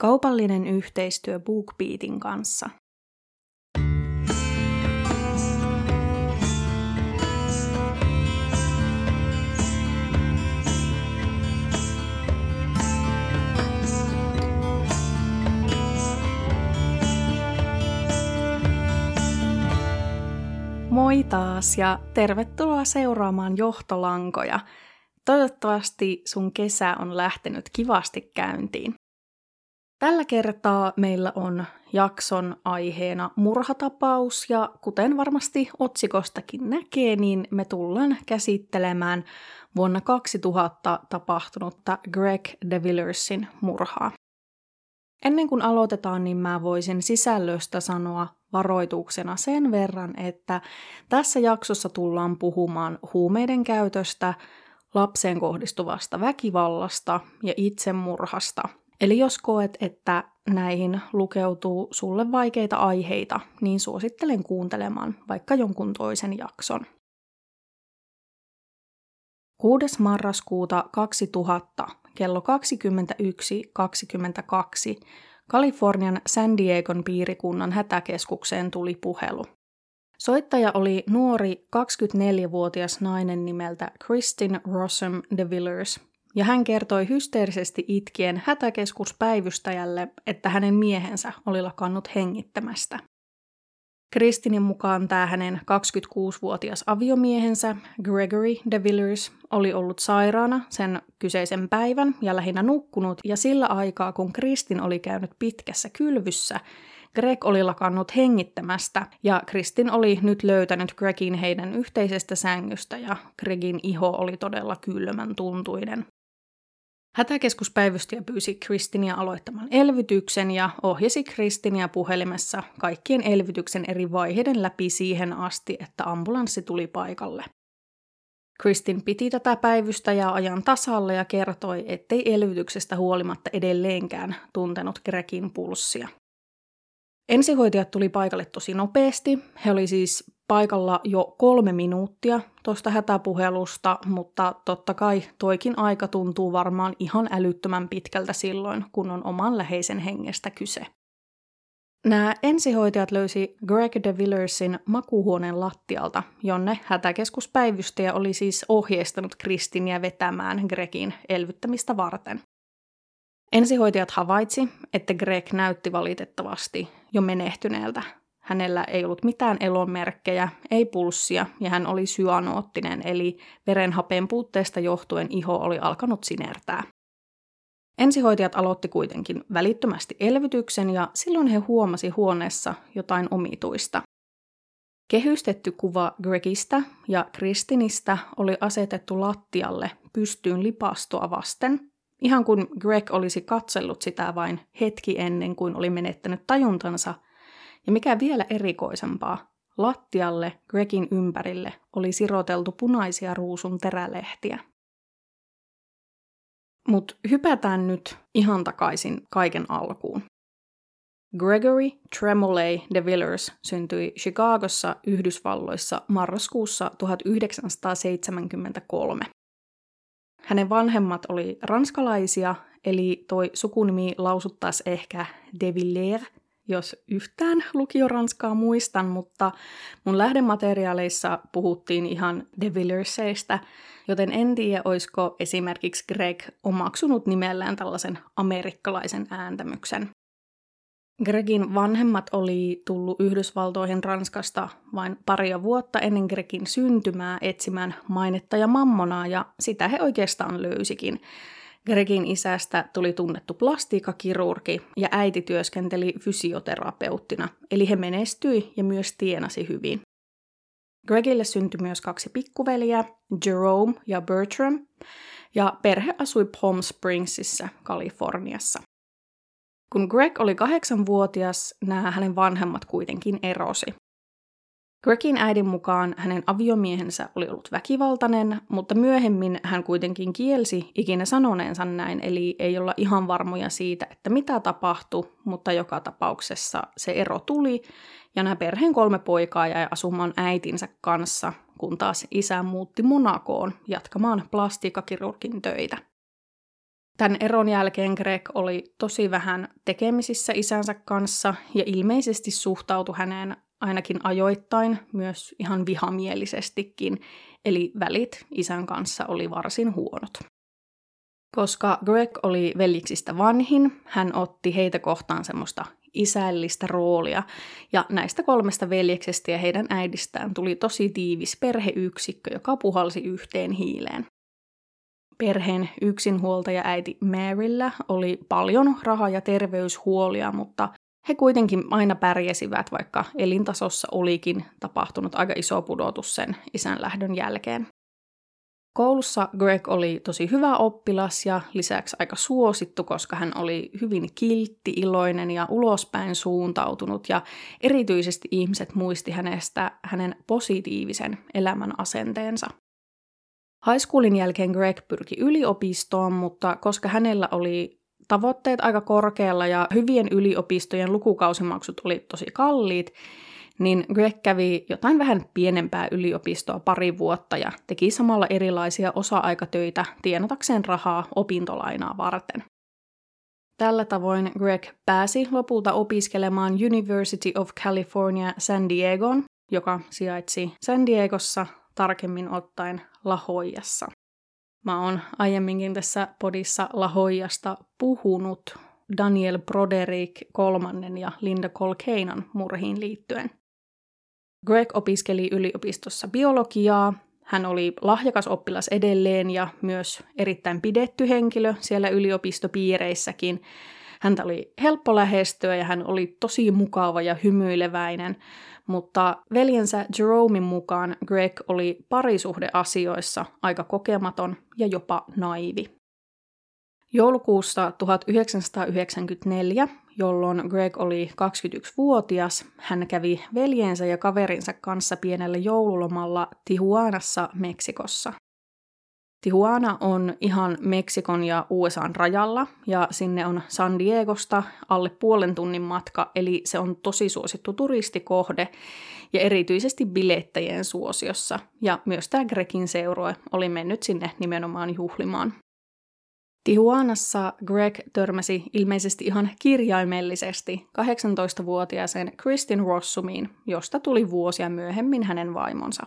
Kaupallinen yhteistyö BookBeatin kanssa. Moi taas ja tervetuloa seuraamaan johtolankoja. Toivottavasti sun kesä on lähtenyt kivasti käyntiin. Tällä kertaa meillä on jakson aiheena murhatapaus ja kuten varmasti otsikostakin näkee, niin me tullaan käsittelemään vuonna 2000 tapahtunutta Greg DeVillersin murhaa. Ennen kuin aloitetaan, niin mä voisin sisällöstä sanoa varoituksena sen verran, että tässä jaksossa tullaan puhumaan huumeiden käytöstä, lapseen kohdistuvasta väkivallasta ja itsemurhasta. Eli jos koet, että näihin lukeutuu sulle vaikeita aiheita, niin suosittelen kuuntelemaan vaikka jonkun toisen jakson. 6. marraskuuta 2000 kello 21.22 Kalifornian San Diegon piirikunnan hätäkeskukseen tuli puhelu. Soittaja oli nuori 24-vuotias nainen nimeltä Kristin Rossum de Villers, ja hän kertoi hysteerisesti itkien hätäkeskuspäivystäjälle, että hänen miehensä oli lakannut hengittämästä. Kristinin mukaan tämä hänen 26-vuotias aviomiehensä Gregory de Villers oli ollut sairaana sen kyseisen päivän ja lähinnä nukkunut, ja sillä aikaa kun Kristin oli käynyt pitkässä kylvyssä, Greg oli lakannut hengittämästä, ja Kristin oli nyt löytänyt Gregin heidän yhteisestä sängystä, ja Gregin iho oli todella kylmän tuntuinen. Hätäkeskuspäivystäjä pyysi Kristinia aloittamaan elvytyksen ja ohjasi Kristinia puhelimessa kaikkien elvytyksen eri vaiheiden läpi siihen asti, että ambulanssi tuli paikalle. Kristin piti tätä päivystäjää ajan tasalla ja kertoi, ettei elvytyksestä huolimatta edelleenkään tuntenut Gregin pulssia. Ensihoitajat tuli paikalle tosi nopeasti. He oli siis paikalla jo kolme minuuttia tuosta hätäpuhelusta, mutta totta kai toikin aika tuntuu varmaan ihan älyttömän pitkältä silloin, kun on oman läheisen hengestä kyse. Nämä ensihoitajat löysi Greg de Villersin makuuhuoneen lattialta, jonne hätäkeskuspäivystäjä oli siis ohjeistanut Kristinia vetämään Gregin elvyttämistä varten. Ensihoitajat havaitsi, että Greg näytti valitettavasti jo menehtyneeltä. Hänellä ei ollut mitään elonmerkkejä, ei pulssia ja hän oli syanoottinen, eli verenhapen puutteesta johtuen iho oli alkanut sinertää. Ensihoitajat aloitti kuitenkin välittömästi elvytyksen ja silloin he huomasi huoneessa jotain omituista. Kehystetty kuva Gregistä ja Kristinistä oli asetettu lattialle pystyyn lipastoa vasten, Ihan kuin Greg olisi katsellut sitä vain hetki ennen kuin oli menettänyt tajuntansa, ja mikä vielä erikoisempaa, lattialle Gregin ympärille oli siroteltu punaisia ruusun terälehtiä. Mutta hypätään nyt ihan takaisin kaiken alkuun. Gregory Tremolay de Villers syntyi Chicagossa, Yhdysvalloissa marraskuussa 1973. Hänen vanhemmat oli ranskalaisia, eli toi sukunimi lausuttaisi ehkä De Villers, jos yhtään lukioranskaa muistan, mutta mun lähdemateriaaleissa puhuttiin ihan De Villersseistä, joten en tiedä, olisiko esimerkiksi Greg omaksunut nimellään tällaisen amerikkalaisen ääntämyksen. Gregin vanhemmat oli tullut Yhdysvaltoihin Ranskasta vain paria vuotta ennen Gregin syntymää etsimään mainetta ja mammonaa, ja sitä he oikeastaan löysikin. Gregin isästä tuli tunnettu plastiikkakirurgi ja äiti työskenteli fysioterapeuttina, eli he menestyi ja myös tienasi hyvin. Gregille syntyi myös kaksi pikkuveliä, Jerome ja Bertram, ja perhe asui Palm Springsissa, Kaliforniassa. Kun Greg oli kahdeksanvuotias, nämä hänen vanhemmat kuitenkin erosi. Gregin äidin mukaan hänen aviomiehensä oli ollut väkivaltainen, mutta myöhemmin hän kuitenkin kielsi ikinä sanoneensa näin, eli ei olla ihan varmoja siitä, että mitä tapahtui, mutta joka tapauksessa se ero tuli, ja nämä perheen kolme poikaa jäi asumaan äitinsä kanssa, kun taas isä muutti Monakoon jatkamaan plastiikkakirurgin töitä. Tämän eron jälkeen Greg oli tosi vähän tekemisissä isänsä kanssa ja ilmeisesti suhtautui häneen ainakin ajoittain myös ihan vihamielisestikin, eli välit isän kanssa oli varsin huonot. Koska Greg oli veljiksistä vanhin, hän otti heitä kohtaan semmoista isällistä roolia, ja näistä kolmesta veljeksestä ja heidän äidistään tuli tosi tiivis perheyksikkö, joka puhalsi yhteen hiileen. Perheen yksinhuoltaja äiti Maryllä oli paljon raha- ja terveyshuolia, mutta he kuitenkin aina pärjäsivät, vaikka elintasossa olikin tapahtunut aika iso pudotus sen isän lähdön jälkeen. Koulussa Greg oli tosi hyvä oppilas ja lisäksi aika suosittu, koska hän oli hyvin kiltti, iloinen ja ulospäin suuntautunut ja erityisesti ihmiset muisti hänestä hänen positiivisen elämän asenteensa. High schoolin jälkeen Greg pyrki yliopistoon, mutta koska hänellä oli tavoitteet aika korkealla ja hyvien yliopistojen lukukausimaksut oli tosi kalliit, niin Greg kävi jotain vähän pienempää yliopistoa pari vuotta ja teki samalla erilaisia osa-aikatöitä tienatakseen rahaa opintolainaa varten. Tällä tavoin Greg pääsi lopulta opiskelemaan University of California San Diegoon, joka sijaitsi San Diegossa tarkemmin ottaen La Jollassa. Mä oon aiemminkin tässä podissa La Jollasta puhunut Daniel Broderick kolmannen ja Linda Colcanon murhiin liittyen. Greg opiskeli yliopistossa biologiaa, hän oli lahjakas oppilas edelleen ja myös erittäin pidetty henkilö siellä yliopistopiireissäkin. Häntä oli helppo lähestyä ja hän oli tosi mukava ja hymyileväinen, mutta veljensä Jeromein mukaan Greg oli parisuhdeasioissa aika kokematon ja jopa naivi. Joulukuussa 1994 jolloin Greg oli 21-vuotias, hän kävi veljensä ja kaverinsa kanssa pienellä joululomalla Tijuanassa, Meksikossa. Tijuana on ihan Meksikon ja USAn rajalla ja sinne on San Diegosta alle puolen tunnin matka, eli se on tosi suosittu turistikohde ja erityisesti bilettäjien suosiossa. Ja myös tämä Gregin seurue oli mennyt sinne nimenomaan juhlimaan. Tijuanassa Greg törmäsi ilmeisesti ihan kirjaimellisesti 18-vuotiaaseen Kristin Rossumiin, josta tuli vuosia myöhemmin hänen vaimonsa.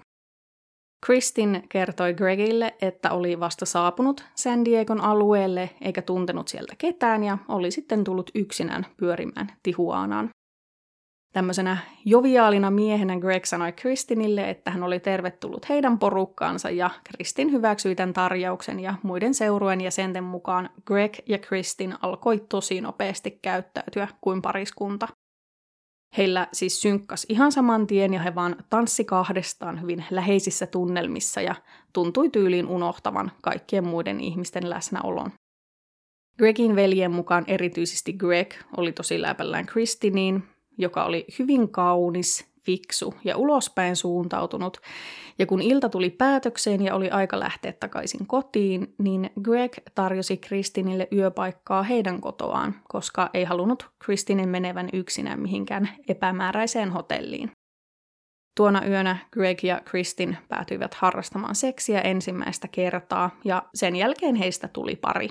Kristin kertoi Gregille, että oli vasta saapunut San Diegon alueelle eikä tuntenut sieltä ketään ja oli sitten tullut yksinään pyörimään Tihuanaan. Tämmöisenä joviaalina miehenä Greg sanoi Kristinille, että hän oli tervetullut heidän porukkaansa ja Kristin hyväksyi tämän tarjouksen ja muiden seurueen jäsenten mukaan Greg ja Kristin alkoi tosi nopeasti käyttäytyä kuin pariskunta. Heillä siis synkkas ihan saman tien ja he vaan tanssi kahdestaan hyvin läheisissä tunnelmissa ja tuntui tyyliin unohtavan kaikkien muiden ihmisten läsnäolon. Gregin veljen mukaan erityisesti Greg oli tosi läpällään Kristiniin, joka oli hyvin kaunis, fiksu ja ulospäin suuntautunut, ja kun ilta tuli päätökseen ja oli aika lähteä takaisin kotiin, niin Greg tarjosi Kristinille yöpaikkaa heidän kotoaan, koska ei halunnut Kristinin menevän yksinään mihinkään epämääräiseen hotelliin. Tuona yönä Greg ja Kristin päätyivät harrastamaan seksiä ensimmäistä kertaa, ja sen jälkeen heistä tuli pari.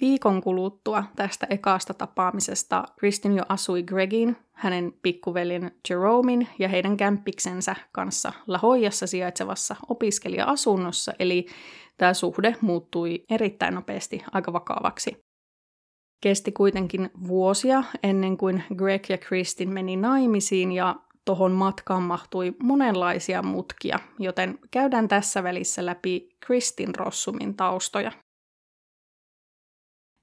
Viikon kuluttua tästä ekasta tapaamisesta Kristin jo asui Gregin, hänen pikkuvelin Jeromein ja heidän kämppiksensä kanssa Lahoijassa sijaitsevassa opiskelija-asunnossa, eli tämä suhde muuttui erittäin nopeasti aika vakavaksi. Kesti kuitenkin vuosia ennen kuin Greg ja Kristin meni naimisiin ja tuohon matkaan mahtui monenlaisia mutkia, joten käydään tässä välissä läpi Kristin Rossumin taustoja.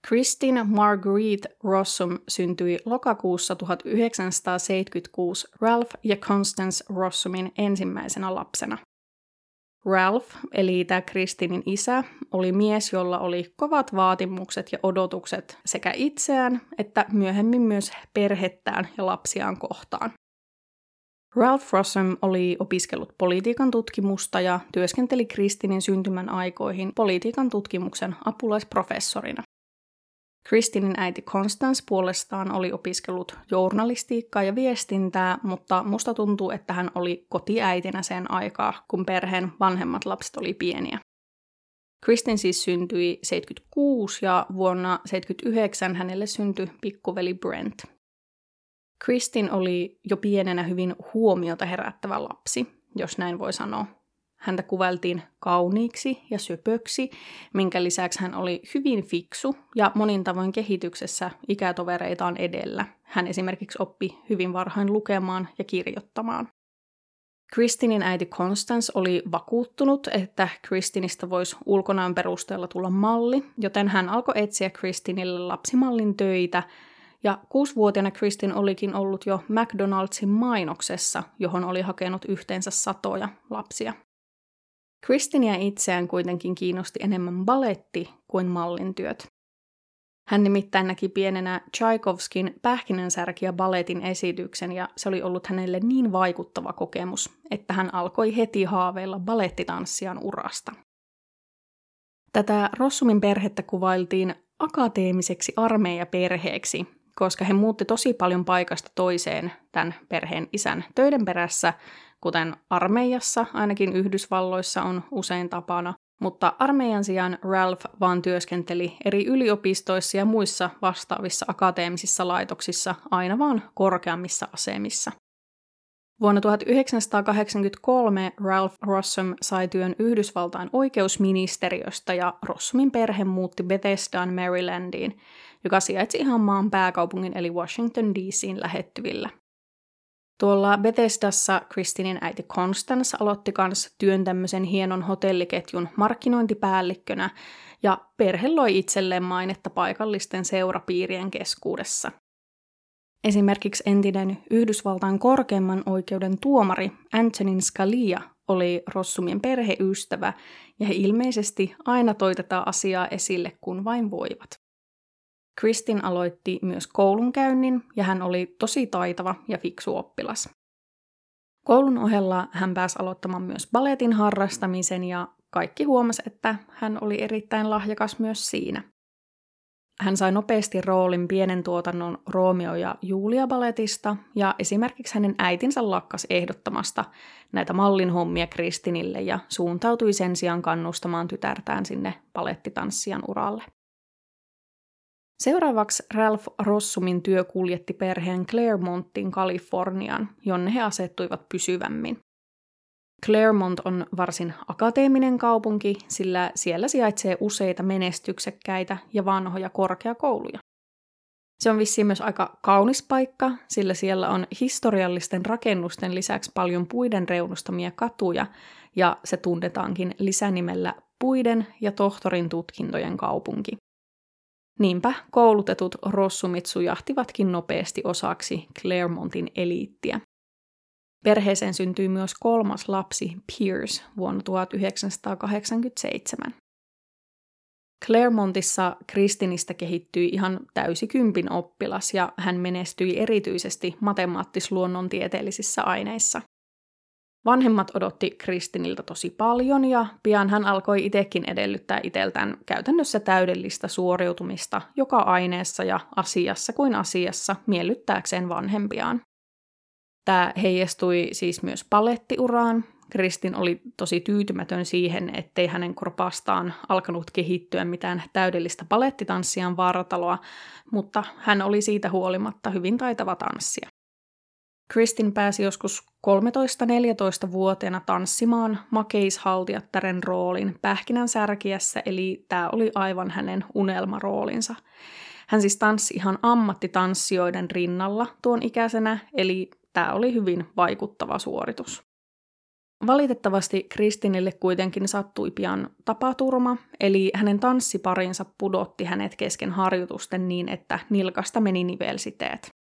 Christine Marguerite Rossum syntyi lokakuussa 1976 Ralph ja Constance Rossumin ensimmäisenä lapsena. Ralph, eli tämä Kristinin isä, oli mies, jolla oli kovat vaatimukset ja odotukset sekä itseään että myöhemmin myös perhettään ja lapsiaan kohtaan. Ralph Rossum oli opiskellut politiikan tutkimusta ja työskenteli Kristinin syntymän aikoihin politiikan tutkimuksen apulaisprofessorina. Kristinin äiti Constance puolestaan oli opiskellut journalistiikkaa ja viestintää, mutta musta tuntuu, että hän oli kotiäitinä sen aikaa, kun perheen vanhemmat lapset oli pieniä. Kristin siis syntyi 76 ja vuonna 79 hänelle syntyi pikkuveli Brent. Kristin oli jo pienenä hyvin huomiota herättävä lapsi, jos näin voi sanoa. Häntä kuvailtiin kauniiksi ja söpöksi, minkä lisäksi hän oli hyvin fiksu ja monin tavoin kehityksessä ikätovereitaan edellä. Hän esimerkiksi oppi hyvin varhain lukemaan ja kirjoittamaan. Kristinin äiti Constance oli vakuuttunut, että Kristinistä voisi ulkonaan perusteella tulla malli, joten hän alkoi etsiä Kristinille lapsimallin töitä, ja kuusivuotiaana Kristin olikin ollut jo McDonaldsin mainoksessa, johon oli hakenut yhteensä satoja lapsia. Kristinia itseään kuitenkin kiinnosti enemmän baletti kuin mallintyöt. Hän nimittäin näki pienenä Tchaikovskin pähkinänsärkiä balletin esityksen ja se oli ollut hänelle niin vaikuttava kokemus, että hän alkoi heti haaveilla balettitanssijan urasta. Tätä Rossumin perhettä kuvailtiin akateemiseksi armeijaperheeksi, koska he muutti tosi paljon paikasta toiseen tämän perheen isän töiden perässä, kuten armeijassa, ainakin Yhdysvalloissa on usein tapana, mutta armeijan sijaan Ralph vaan työskenteli eri yliopistoissa ja muissa vastaavissa akateemisissa laitoksissa aina vaan korkeammissa asemissa. Vuonna 1983 Ralph Rossum sai työn Yhdysvaltain oikeusministeriöstä ja Rossumin perhe muutti Bethesdaan Marylandiin, joka sijaitsi ihan maan pääkaupungin eli Washington DCin lähettyvillä. Tuolla Bethesdassa Kristinin äiti Constance aloitti kanssa työn tämmöisen hienon hotelliketjun markkinointipäällikkönä ja perhe loi itselleen mainetta paikallisten seurapiirien keskuudessa. Esimerkiksi entinen Yhdysvaltain korkeimman oikeuden tuomari Antonin Scalia oli Rossumien perheystävä ja he ilmeisesti aina toitetaan asiaa esille, kun vain voivat. Kristin aloitti myös koulunkäynnin ja hän oli tosi taitava ja fiksu oppilas. Koulun ohella hän pääsi aloittamaan myös balletin harrastamisen ja kaikki huomasi, että hän oli erittäin lahjakas myös siinä. Hän sai nopeasti roolin pienen tuotannon Romeo ja Julia balletista ja esimerkiksi hänen äitinsä lakkas ehdottamasta näitä mallin hommia Kristinille ja suuntautui sen sijaan kannustamaan tytärtään sinne palettitanssijan uralle. Seuraavaksi Ralph Rossumin työ kuljetti perheen Claremontin Kaliforniaan, jonne he asettuivat pysyvämmin. Claremont on varsin akateeminen kaupunki, sillä siellä sijaitsee useita menestyksekkäitä ja vanhoja korkeakouluja. Se on vissiin myös aika kaunis paikka, sillä siellä on historiallisten rakennusten lisäksi paljon puiden reunustamia katuja, ja se tunnetaankin lisänimellä puiden ja tohtorin tutkintojen kaupunki. Niinpä koulutetut rossumit sujahtivatkin nopeasti osaksi Claremontin eliittiä. Perheeseen syntyi myös kolmas lapsi, Pierce, vuonna 1987. Claremontissa Kristinistä kehittyi ihan täysikympin oppilas ja hän menestyi erityisesti matemaattis-luonnontieteellisissä aineissa. Vanhemmat odotti Kristiniltä tosi paljon ja pian hän alkoi itsekin edellyttää itseltään käytännössä täydellistä suoriutumista joka aineessa ja asiassa kuin asiassa miellyttääkseen vanhempiaan. Tämä heijastui siis myös palettiuraan. Kristin oli tosi tyytymätön siihen, ettei hänen korpastaan alkanut kehittyä mitään täydellistä palettitanssijan vartaloa, mutta hän oli siitä huolimatta hyvin taitava tanssia. Kristin pääsi joskus 13-14-vuotiaana tanssimaan makeishaltijattaren roolin pähkinänsärkiässä, eli tämä oli aivan hänen unelmaroolinsa. Hän siis tanssi ihan ammattitanssijoiden rinnalla tuon ikäisenä, eli tämä oli hyvin vaikuttava suoritus. Valitettavasti Kristinille kuitenkin sattui pian tapaturma, eli hänen tanssiparinsa pudotti hänet kesken harjoitusten niin, että nilkasta meni nivelsiteet.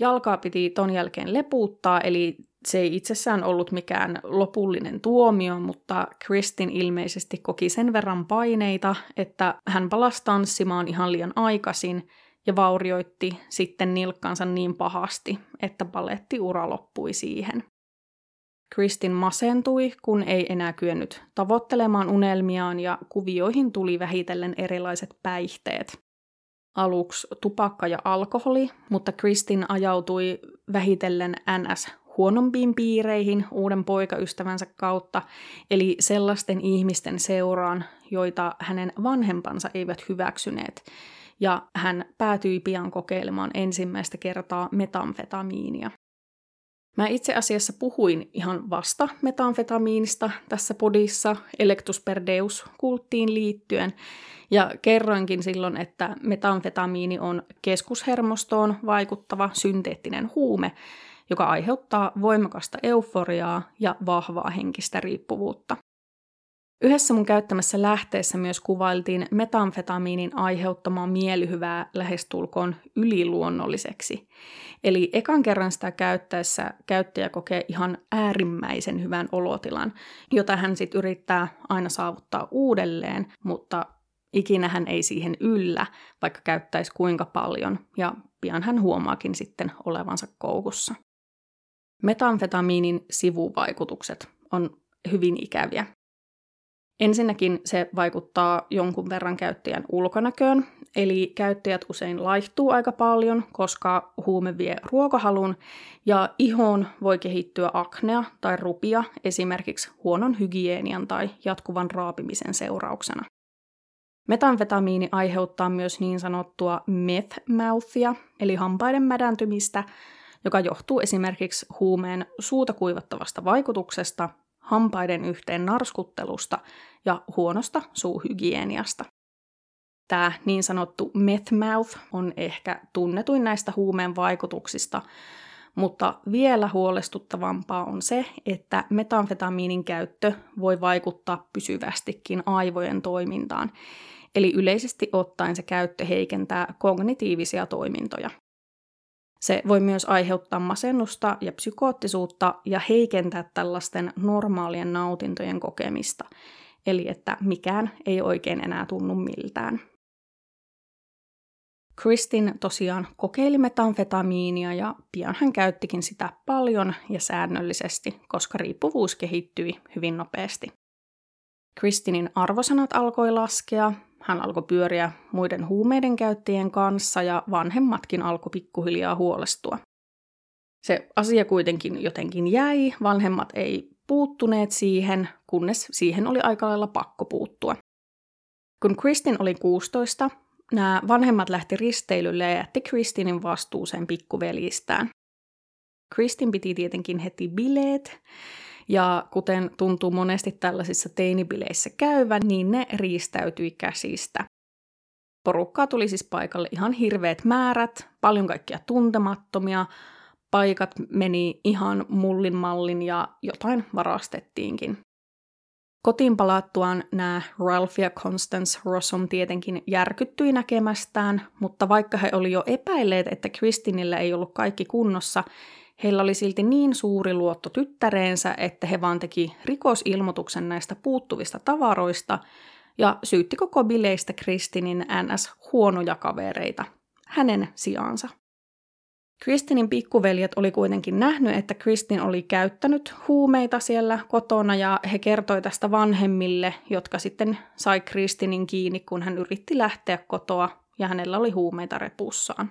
Jalkaa piti ton jälkeen lepuuttaa, eli se ei itsessään ollut mikään lopullinen tuomio, mutta Kristin ilmeisesti koki sen verran paineita, että hän palasi tanssimaan ihan liian aikaisin ja vaurioitti sitten nilkkansa niin pahasti, että palettiura loppui siihen. Kristin masentui, kun ei enää kyennyt tavoittelemaan unelmiaan ja kuvioihin tuli vähitellen erilaiset päihteet aluksi tupakka ja alkoholi, mutta Kristin ajautui vähitellen NS huonompiin piireihin uuden poikaystävänsä kautta, eli sellaisten ihmisten seuraan, joita hänen vanhempansa eivät hyväksyneet, ja hän päätyi pian kokeilemaan ensimmäistä kertaa metamfetamiinia. Mä itse asiassa puhuin ihan vasta metamfetamiinista tässä podissa Electus per Deus kulttiin liittyen, ja kerroinkin silloin, että metamfetamiini on keskushermostoon vaikuttava synteettinen huume, joka aiheuttaa voimakasta euforiaa ja vahvaa henkistä riippuvuutta. Yhdessä mun käyttämässä lähteessä myös kuvailtiin metamfetamiinin aiheuttamaa mielihyvää lähestulkoon yliluonnolliseksi. Eli ekan kerran sitä käyttäessä käyttäjä kokee ihan äärimmäisen hyvän olotilan, jota hän sitten yrittää aina saavuttaa uudelleen, mutta ikinä hän ei siihen yllä, vaikka käyttäisi kuinka paljon, ja pian hän huomaakin sitten olevansa koukussa. Metamfetamiinin sivuvaikutukset on hyvin ikäviä. Ensinnäkin se vaikuttaa jonkun verran käyttäjän ulkonäköön, eli käyttäjät usein laihtuu aika paljon, koska huume vie ruokahalun, ja ihoon voi kehittyä aknea tai rupia esimerkiksi huonon hygienian tai jatkuvan raapimisen seurauksena. Metamfetamiini aiheuttaa myös niin sanottua meth mouthia, eli hampaiden mädäntymistä, joka johtuu esimerkiksi huumeen suuta kuivattavasta vaikutuksesta, hampaiden yhteen narskuttelusta ja huonosta suuhygieniasta. Tämä niin sanottu meth mouth on ehkä tunnetuin näistä huumeen vaikutuksista, mutta vielä huolestuttavampaa on se, että metamfetamiinin käyttö voi vaikuttaa pysyvästikin aivojen toimintaan, eli yleisesti ottaen se käyttö heikentää kognitiivisia toimintoja. Se voi myös aiheuttaa masennusta ja psykoottisuutta ja heikentää tällaisten normaalien nautintojen kokemista, eli että mikään ei oikein enää tunnu miltään. Kristin tosiaan kokeili metamfetamiinia ja pian hän käyttikin sitä paljon ja säännöllisesti, koska riippuvuus kehittyi hyvin nopeasti. Kristinin arvosanat alkoi laskea, hän alkoi pyöriä muiden huumeiden käyttäjien kanssa ja vanhemmatkin alkoi pikkuhiljaa huolestua. Se asia kuitenkin jotenkin jäi, vanhemmat ei puuttuneet siihen, kunnes siihen oli aika lailla pakko puuttua. Kun Kristin oli 16, nämä vanhemmat lähti risteilylle ja jätti Kristinin vastuuseen pikkuveljistään. Kristin piti tietenkin heti bileet, ja kuten tuntuu monesti tällaisissa teinibileissä käyvän, niin ne riistäytyi käsistä. Porukkaa tuli siis paikalle ihan hirveät määrät, paljon kaikkia tuntemattomia, paikat meni ihan mullin mallin ja jotain varastettiinkin. Kotiin palattuaan nämä Ralph ja Constance Rossum tietenkin järkyttyi näkemästään, mutta vaikka he oli jo epäilleet, että Kristinillä ei ollut kaikki kunnossa, Heillä oli silti niin suuri luotto tyttäreensä, että he vaan teki rikosilmoituksen näistä puuttuvista tavaroista ja syytti koko bileistä Kristinin NS huonoja kavereita, hänen sijaansa. Kristinin pikkuveljet oli kuitenkin nähnyt, että Kristin oli käyttänyt huumeita siellä kotona ja he kertoi tästä vanhemmille, jotka sitten sai Kristinin kiinni, kun hän yritti lähteä kotoa ja hänellä oli huumeita repussaan.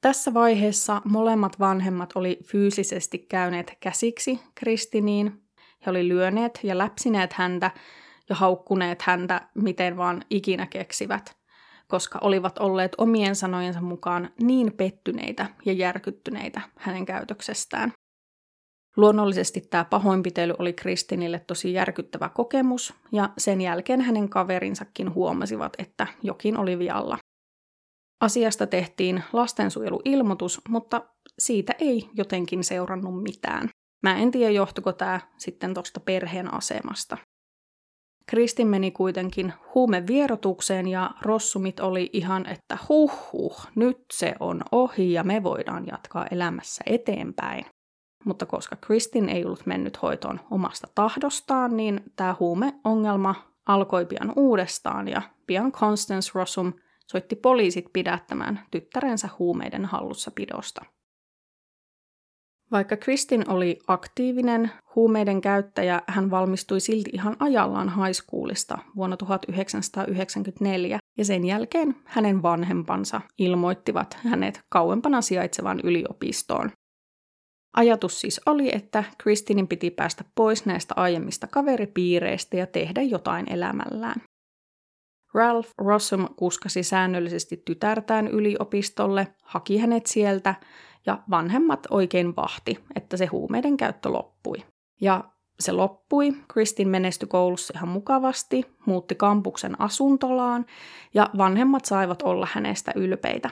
Tässä vaiheessa molemmat vanhemmat oli fyysisesti käyneet käsiksi Kristiniin. He oli lyöneet ja läpsineet häntä ja haukkuneet häntä miten vaan ikinä keksivät, koska olivat olleet omien sanojensa mukaan niin pettyneitä ja järkyttyneitä hänen käytöksestään. Luonnollisesti tämä pahoinpitely oli Kristinille tosi järkyttävä kokemus, ja sen jälkeen hänen kaverinsakin huomasivat, että jokin oli vialla. Asiasta tehtiin lastensuojeluilmoitus, mutta siitä ei jotenkin seurannut mitään. Mä en tiedä, johtuiko tämä sitten tuosta perheen asemasta. Kristin meni kuitenkin huumevierotukseen ja Rossumit oli ihan, että huh huh, nyt se on ohi ja me voidaan jatkaa elämässä eteenpäin. Mutta koska Kristin ei ollut mennyt hoitoon omasta tahdostaan, niin tämä huumeongelma alkoi pian uudestaan ja pian Constance Rossum – soitti poliisit pidättämään tyttärensä huumeiden hallussapidosta. Vaikka Kristin oli aktiivinen huumeiden käyttäjä, hän valmistui silti ihan ajallaan high schoolista vuonna 1994 ja sen jälkeen hänen vanhempansa ilmoittivat hänet kauempana sijaitsevaan yliopistoon. Ajatus siis oli, että Kristinin piti päästä pois näistä aiemmista kaveripiireistä ja tehdä jotain elämällään. Ralph Rossum kuskasi säännöllisesti tytärtään yliopistolle, haki hänet sieltä ja vanhemmat oikein vahti, että se huumeiden käyttö loppui. Ja se loppui, Kristin menestyi koulussa ihan mukavasti, muutti kampuksen asuntolaan ja vanhemmat saivat olla hänestä ylpeitä.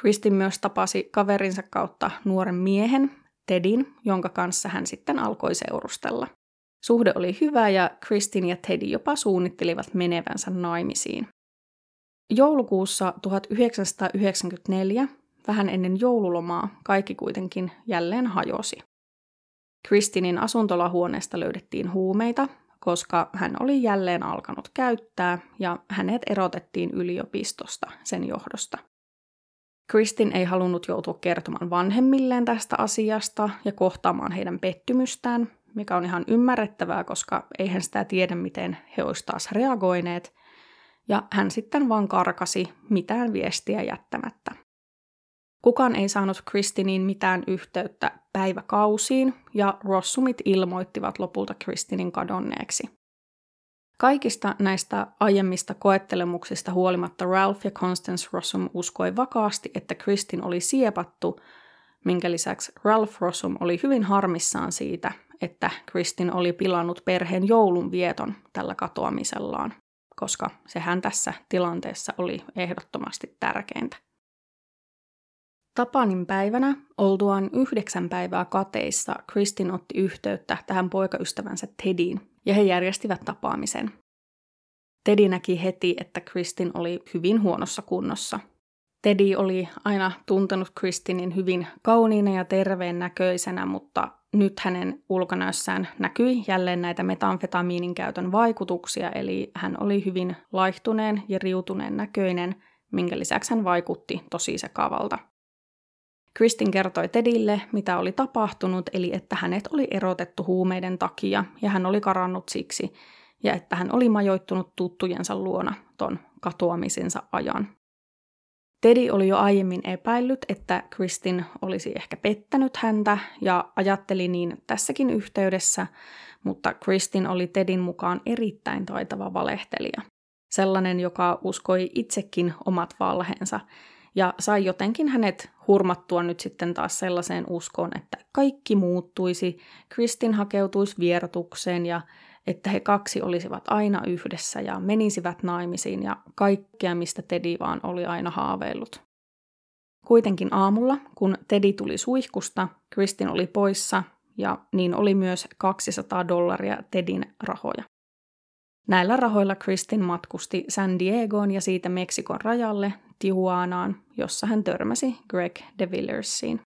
Kristin myös tapasi kaverinsa kautta nuoren miehen, Tedin, jonka kanssa hän sitten alkoi seurustella. Suhde oli hyvä ja Kristin ja Teddy jopa suunnittelivat menevänsä naimisiin. Joulukuussa 1994, vähän ennen joululomaa, kaikki kuitenkin jälleen hajosi. Kristinin asuntolahuoneesta löydettiin huumeita, koska hän oli jälleen alkanut käyttää ja hänet erotettiin yliopistosta sen johdosta. Kristin ei halunnut joutua kertomaan vanhemmilleen tästä asiasta ja kohtaamaan heidän pettymystään, mikä on ihan ymmärrettävää, koska eihän sitä tiedä, miten he olisivat taas reagoineet. Ja hän sitten vaan karkasi mitään viestiä jättämättä. Kukaan ei saanut Kristiniin mitään yhteyttä päiväkausiin, ja Rossumit ilmoittivat lopulta Kristinin kadonneeksi. Kaikista näistä aiemmista koettelemuksista huolimatta Ralph ja Constance Rossum uskoi vakaasti, että Kristin oli siepattu, minkä lisäksi Ralph Rossum oli hyvin harmissaan siitä, että Kristin oli pilannut perheen joulunvieton tällä katoamisellaan, koska sehän tässä tilanteessa oli ehdottomasti tärkeintä. Tapanin päivänä, oltuaan yhdeksän päivää kateissa, Kristin otti yhteyttä tähän poikaystävänsä Tedin ja he järjestivät tapaamisen. Teddy näki heti, että Kristin oli hyvin huonossa kunnossa. Teddy oli aina tuntenut Kristinin hyvin kauniina ja terveen näköisenä, mutta nyt hänen ulkonäössään näkyi jälleen näitä metamfetamiinin käytön vaikutuksia, eli hän oli hyvin laihtuneen ja riutuneen näköinen, minkä lisäksi hän vaikutti tosi sekavalta. Kristin kertoi Tedille, mitä oli tapahtunut, eli että hänet oli erotettu huumeiden takia ja hän oli karannut siksi, ja että hän oli majoittunut tuttujensa luona ton katoamisensa ajan. Teddy oli jo aiemmin epäillyt, että Kristin olisi ehkä pettänyt häntä ja ajatteli niin tässäkin yhteydessä, mutta Kristin oli Tedin mukaan erittäin taitava valehtelija. Sellainen, joka uskoi itsekin omat valheensa ja sai jotenkin hänet hurmattua nyt sitten taas sellaiseen uskoon, että kaikki muuttuisi, Kristin hakeutuisi vierotukseen ja että he kaksi olisivat aina yhdessä ja menisivät naimisiin ja kaikkea, mistä Teddy vaan oli aina haaveillut. Kuitenkin aamulla, kun Teddy tuli suihkusta, Kristin oli poissa ja niin oli myös 200 dollaria Tedin rahoja. Näillä rahoilla Kristin matkusti San Diegoon ja siitä Meksikon rajalle Tijuanaan, jossa hän törmäsi Greg DeVillersiin.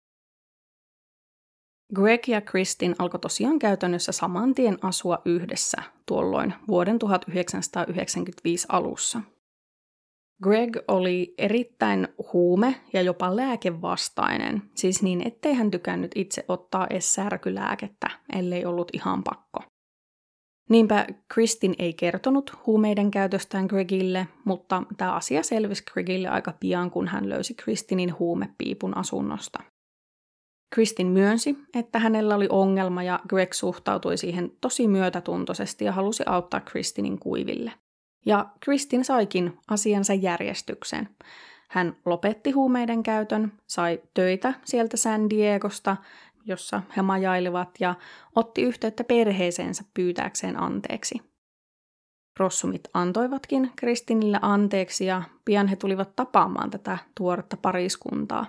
Greg ja Kristin alkoi tosiaan käytännössä saman tien asua yhdessä tuolloin vuoden 1995 alussa. Greg oli erittäin huume- ja jopa lääkevastainen, siis niin ettei hän tykännyt itse ottaa edes särkylääkettä, ellei ollut ihan pakko. Niinpä Kristin ei kertonut huumeiden käytöstään Gregille, mutta tämä asia selvisi Gregille aika pian, kun hän löysi Kristinin huumepiipun asunnosta. Kristin myönsi, että hänellä oli ongelma ja Greg suhtautui siihen tosi myötätuntoisesti ja halusi auttaa Kristinin kuiville. Ja Kristin saikin asiansa järjestykseen. Hän lopetti huumeiden käytön, sai töitä sieltä San Diegosta, jossa he majailivat ja otti yhteyttä perheeseensä pyytääkseen anteeksi. Rossumit antoivatkin Kristinille anteeksi ja pian he tulivat tapaamaan tätä tuoretta pariskuntaa.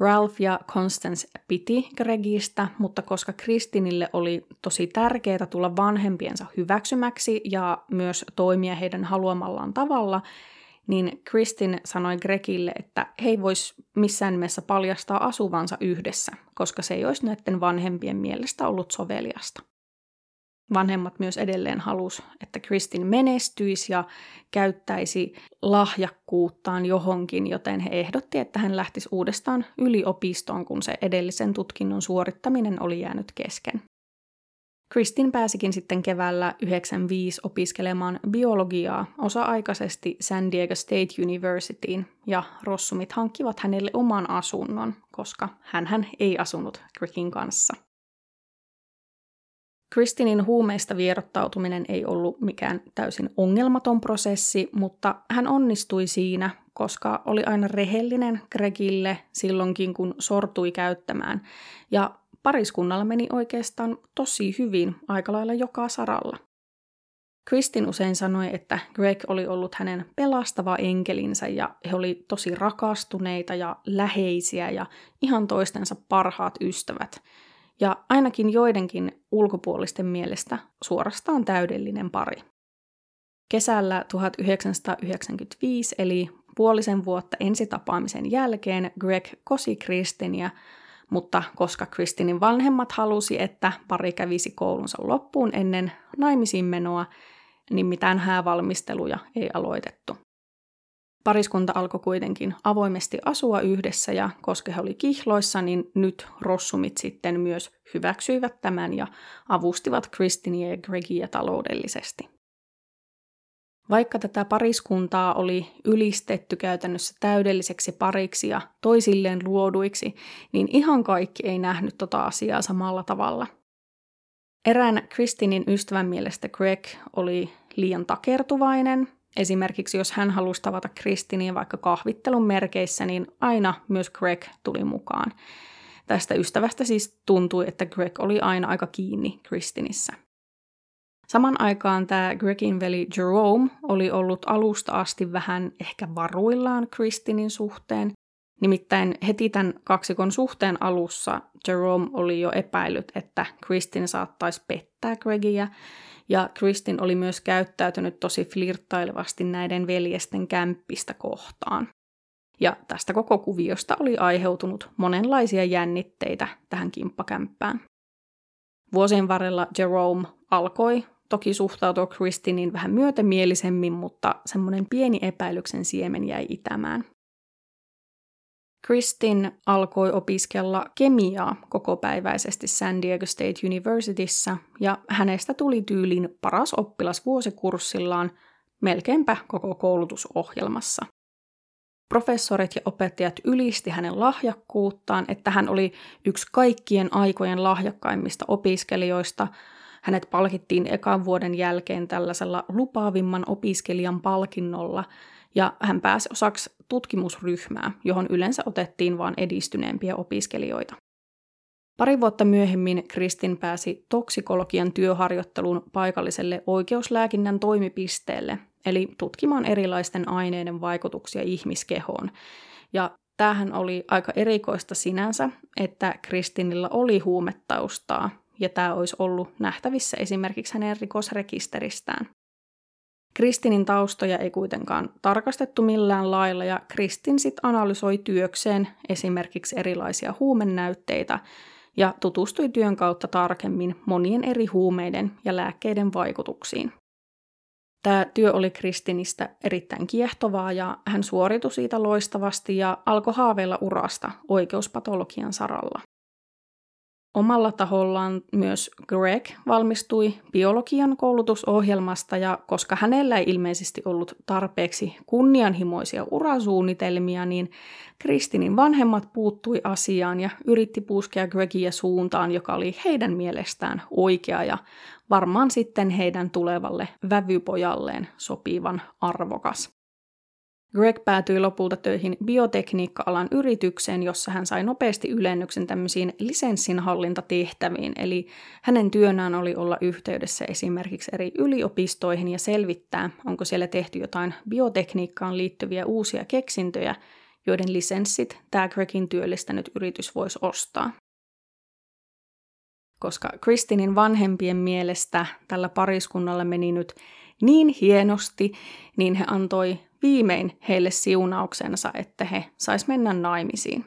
Ralph ja Constance piti Gregistä, mutta koska Kristinille oli tosi tärkeää tulla vanhempiensa hyväksymäksi ja myös toimia heidän haluamallaan tavalla, niin Kristin sanoi Gregille, että he ei voisi missään nimessä paljastaa asuvansa yhdessä, koska se ei olisi näiden vanhempien mielestä ollut soveliasta. Vanhemmat myös edelleen halus, että Kristin menestyisi ja käyttäisi lahjakkuuttaan johonkin, joten he ehdotti, että hän lähtisi uudestaan yliopistoon, kun se edellisen tutkinnon suorittaminen oli jäänyt kesken. Kristin pääsikin sitten keväällä 95 opiskelemaan biologiaa osa-aikaisesti San Diego State Universityin ja Rossumit hankkivat hänelle oman asunnon, koska hän ei asunut Gregin kanssa. Kristinin huumeista vierottautuminen ei ollut mikään täysin ongelmaton prosessi, mutta hän onnistui siinä, koska oli aina rehellinen Gregille silloinkin, kun sortui käyttämään, ja pariskunnalla meni oikeastaan tosi hyvin aika lailla joka saralla. Kristin usein sanoi, että Greg oli ollut hänen pelastava enkelinsä ja he oli tosi rakastuneita ja läheisiä ja ihan toistensa parhaat ystävät. Ja ainakin joidenkin ulkopuolisten mielestä suorastaan täydellinen pari. Kesällä 1995, eli puolisen vuotta ensitapaamisen jälkeen, Greg kosi Kristinia mutta koska Kristinin vanhemmat halusi, että pari kävisi koulunsa loppuun ennen naimisiin menoa, niin mitään häävalmisteluja ei aloitettu. Pariskunta alkoi kuitenkin avoimesti asua yhdessä ja koska he oli kihloissa, niin nyt rossumit sitten myös hyväksyivät tämän ja avustivat Kristinia ja Gregia taloudellisesti. Vaikka tätä pariskuntaa oli ylistetty käytännössä täydelliseksi pariksi ja toisilleen luoduiksi, niin ihan kaikki ei nähnyt tota asiaa samalla tavalla. Erään Kristinin ystävän mielestä Greg oli liian takertuvainen. Esimerkiksi jos hän halusi tavata Kristinia vaikka kahvittelun merkeissä, niin aina myös Greg tuli mukaan. Tästä ystävästä siis tuntui, että Greg oli aina aika kiinni Kristinissä. Saman aikaan tämä Gregin veli Jerome oli ollut alusta asti vähän ehkä varuillaan Kristinin suhteen. Nimittäin heti tämän kaksikon suhteen alussa Jerome oli jo epäillyt, että Kristin saattaisi pettää Gregia, ja Kristin oli myös käyttäytynyt tosi flirttailevasti näiden veljesten kämppistä kohtaan. Ja tästä koko kuviosta oli aiheutunut monenlaisia jännitteitä tähän kimppakämppään. Vuosien varrella Jerome alkoi toki suhtautua Kristinin vähän myötämielisemmin, mutta semmoinen pieni epäilyksen siemen jäi itämään. Kristin alkoi opiskella kemiaa kokopäiväisesti San Diego State Universityssä ja hänestä tuli tyylin paras oppilas vuosikurssillaan melkeinpä koko koulutusohjelmassa. Professorit ja opettajat ylisti hänen lahjakkuuttaan, että hän oli yksi kaikkien aikojen lahjakkaimmista opiskelijoista, hänet palkittiin ekan vuoden jälkeen tällaisella lupaavimman opiskelijan palkinnolla, ja hän pääsi osaksi tutkimusryhmää, johon yleensä otettiin vain edistyneempiä opiskelijoita. Pari vuotta myöhemmin Kristin pääsi toksikologian työharjoitteluun paikalliselle oikeuslääkinnän toimipisteelle, eli tutkimaan erilaisten aineiden vaikutuksia ihmiskehoon. Ja tämähän oli aika erikoista sinänsä, että Kristinillä oli huumetaustaa, ja tämä olisi ollut nähtävissä esimerkiksi hänen rikosrekisteristään. Kristinin taustoja ei kuitenkaan tarkastettu millään lailla ja Kristin sitten analysoi työkseen esimerkiksi erilaisia huumennäytteitä ja tutustui työn kautta tarkemmin monien eri huumeiden ja lääkkeiden vaikutuksiin. Tämä työ oli Kristinistä erittäin kiehtovaa ja hän suoritui siitä loistavasti ja alkoi haaveilla urasta oikeuspatologian saralla. Omalla tahollaan myös Greg valmistui biologian koulutusohjelmasta ja koska hänellä ei ilmeisesti ollut tarpeeksi kunnianhimoisia urasuunnitelmia, niin Kristinin vanhemmat puuttui asiaan ja yritti puskea Gregia suuntaan, joka oli heidän mielestään oikea ja varmaan sitten heidän tulevalle vävypojalleen sopivan arvokas. Greg päätyi lopulta töihin biotekniikka-alan yritykseen, jossa hän sai nopeasti ylennyksen tämmöisiin lisenssinhallintatehtäviin, eli hänen työnään oli olla yhteydessä esimerkiksi eri yliopistoihin ja selvittää, onko siellä tehty jotain biotekniikkaan liittyviä uusia keksintöjä, joiden lisenssit tämä Gregin työllistänyt yritys voisi ostaa. Koska Kristinin vanhempien mielestä tällä pariskunnalla meni nyt niin hienosti, niin he antoi viimein heille siunauksensa, että he sais mennä naimisiin.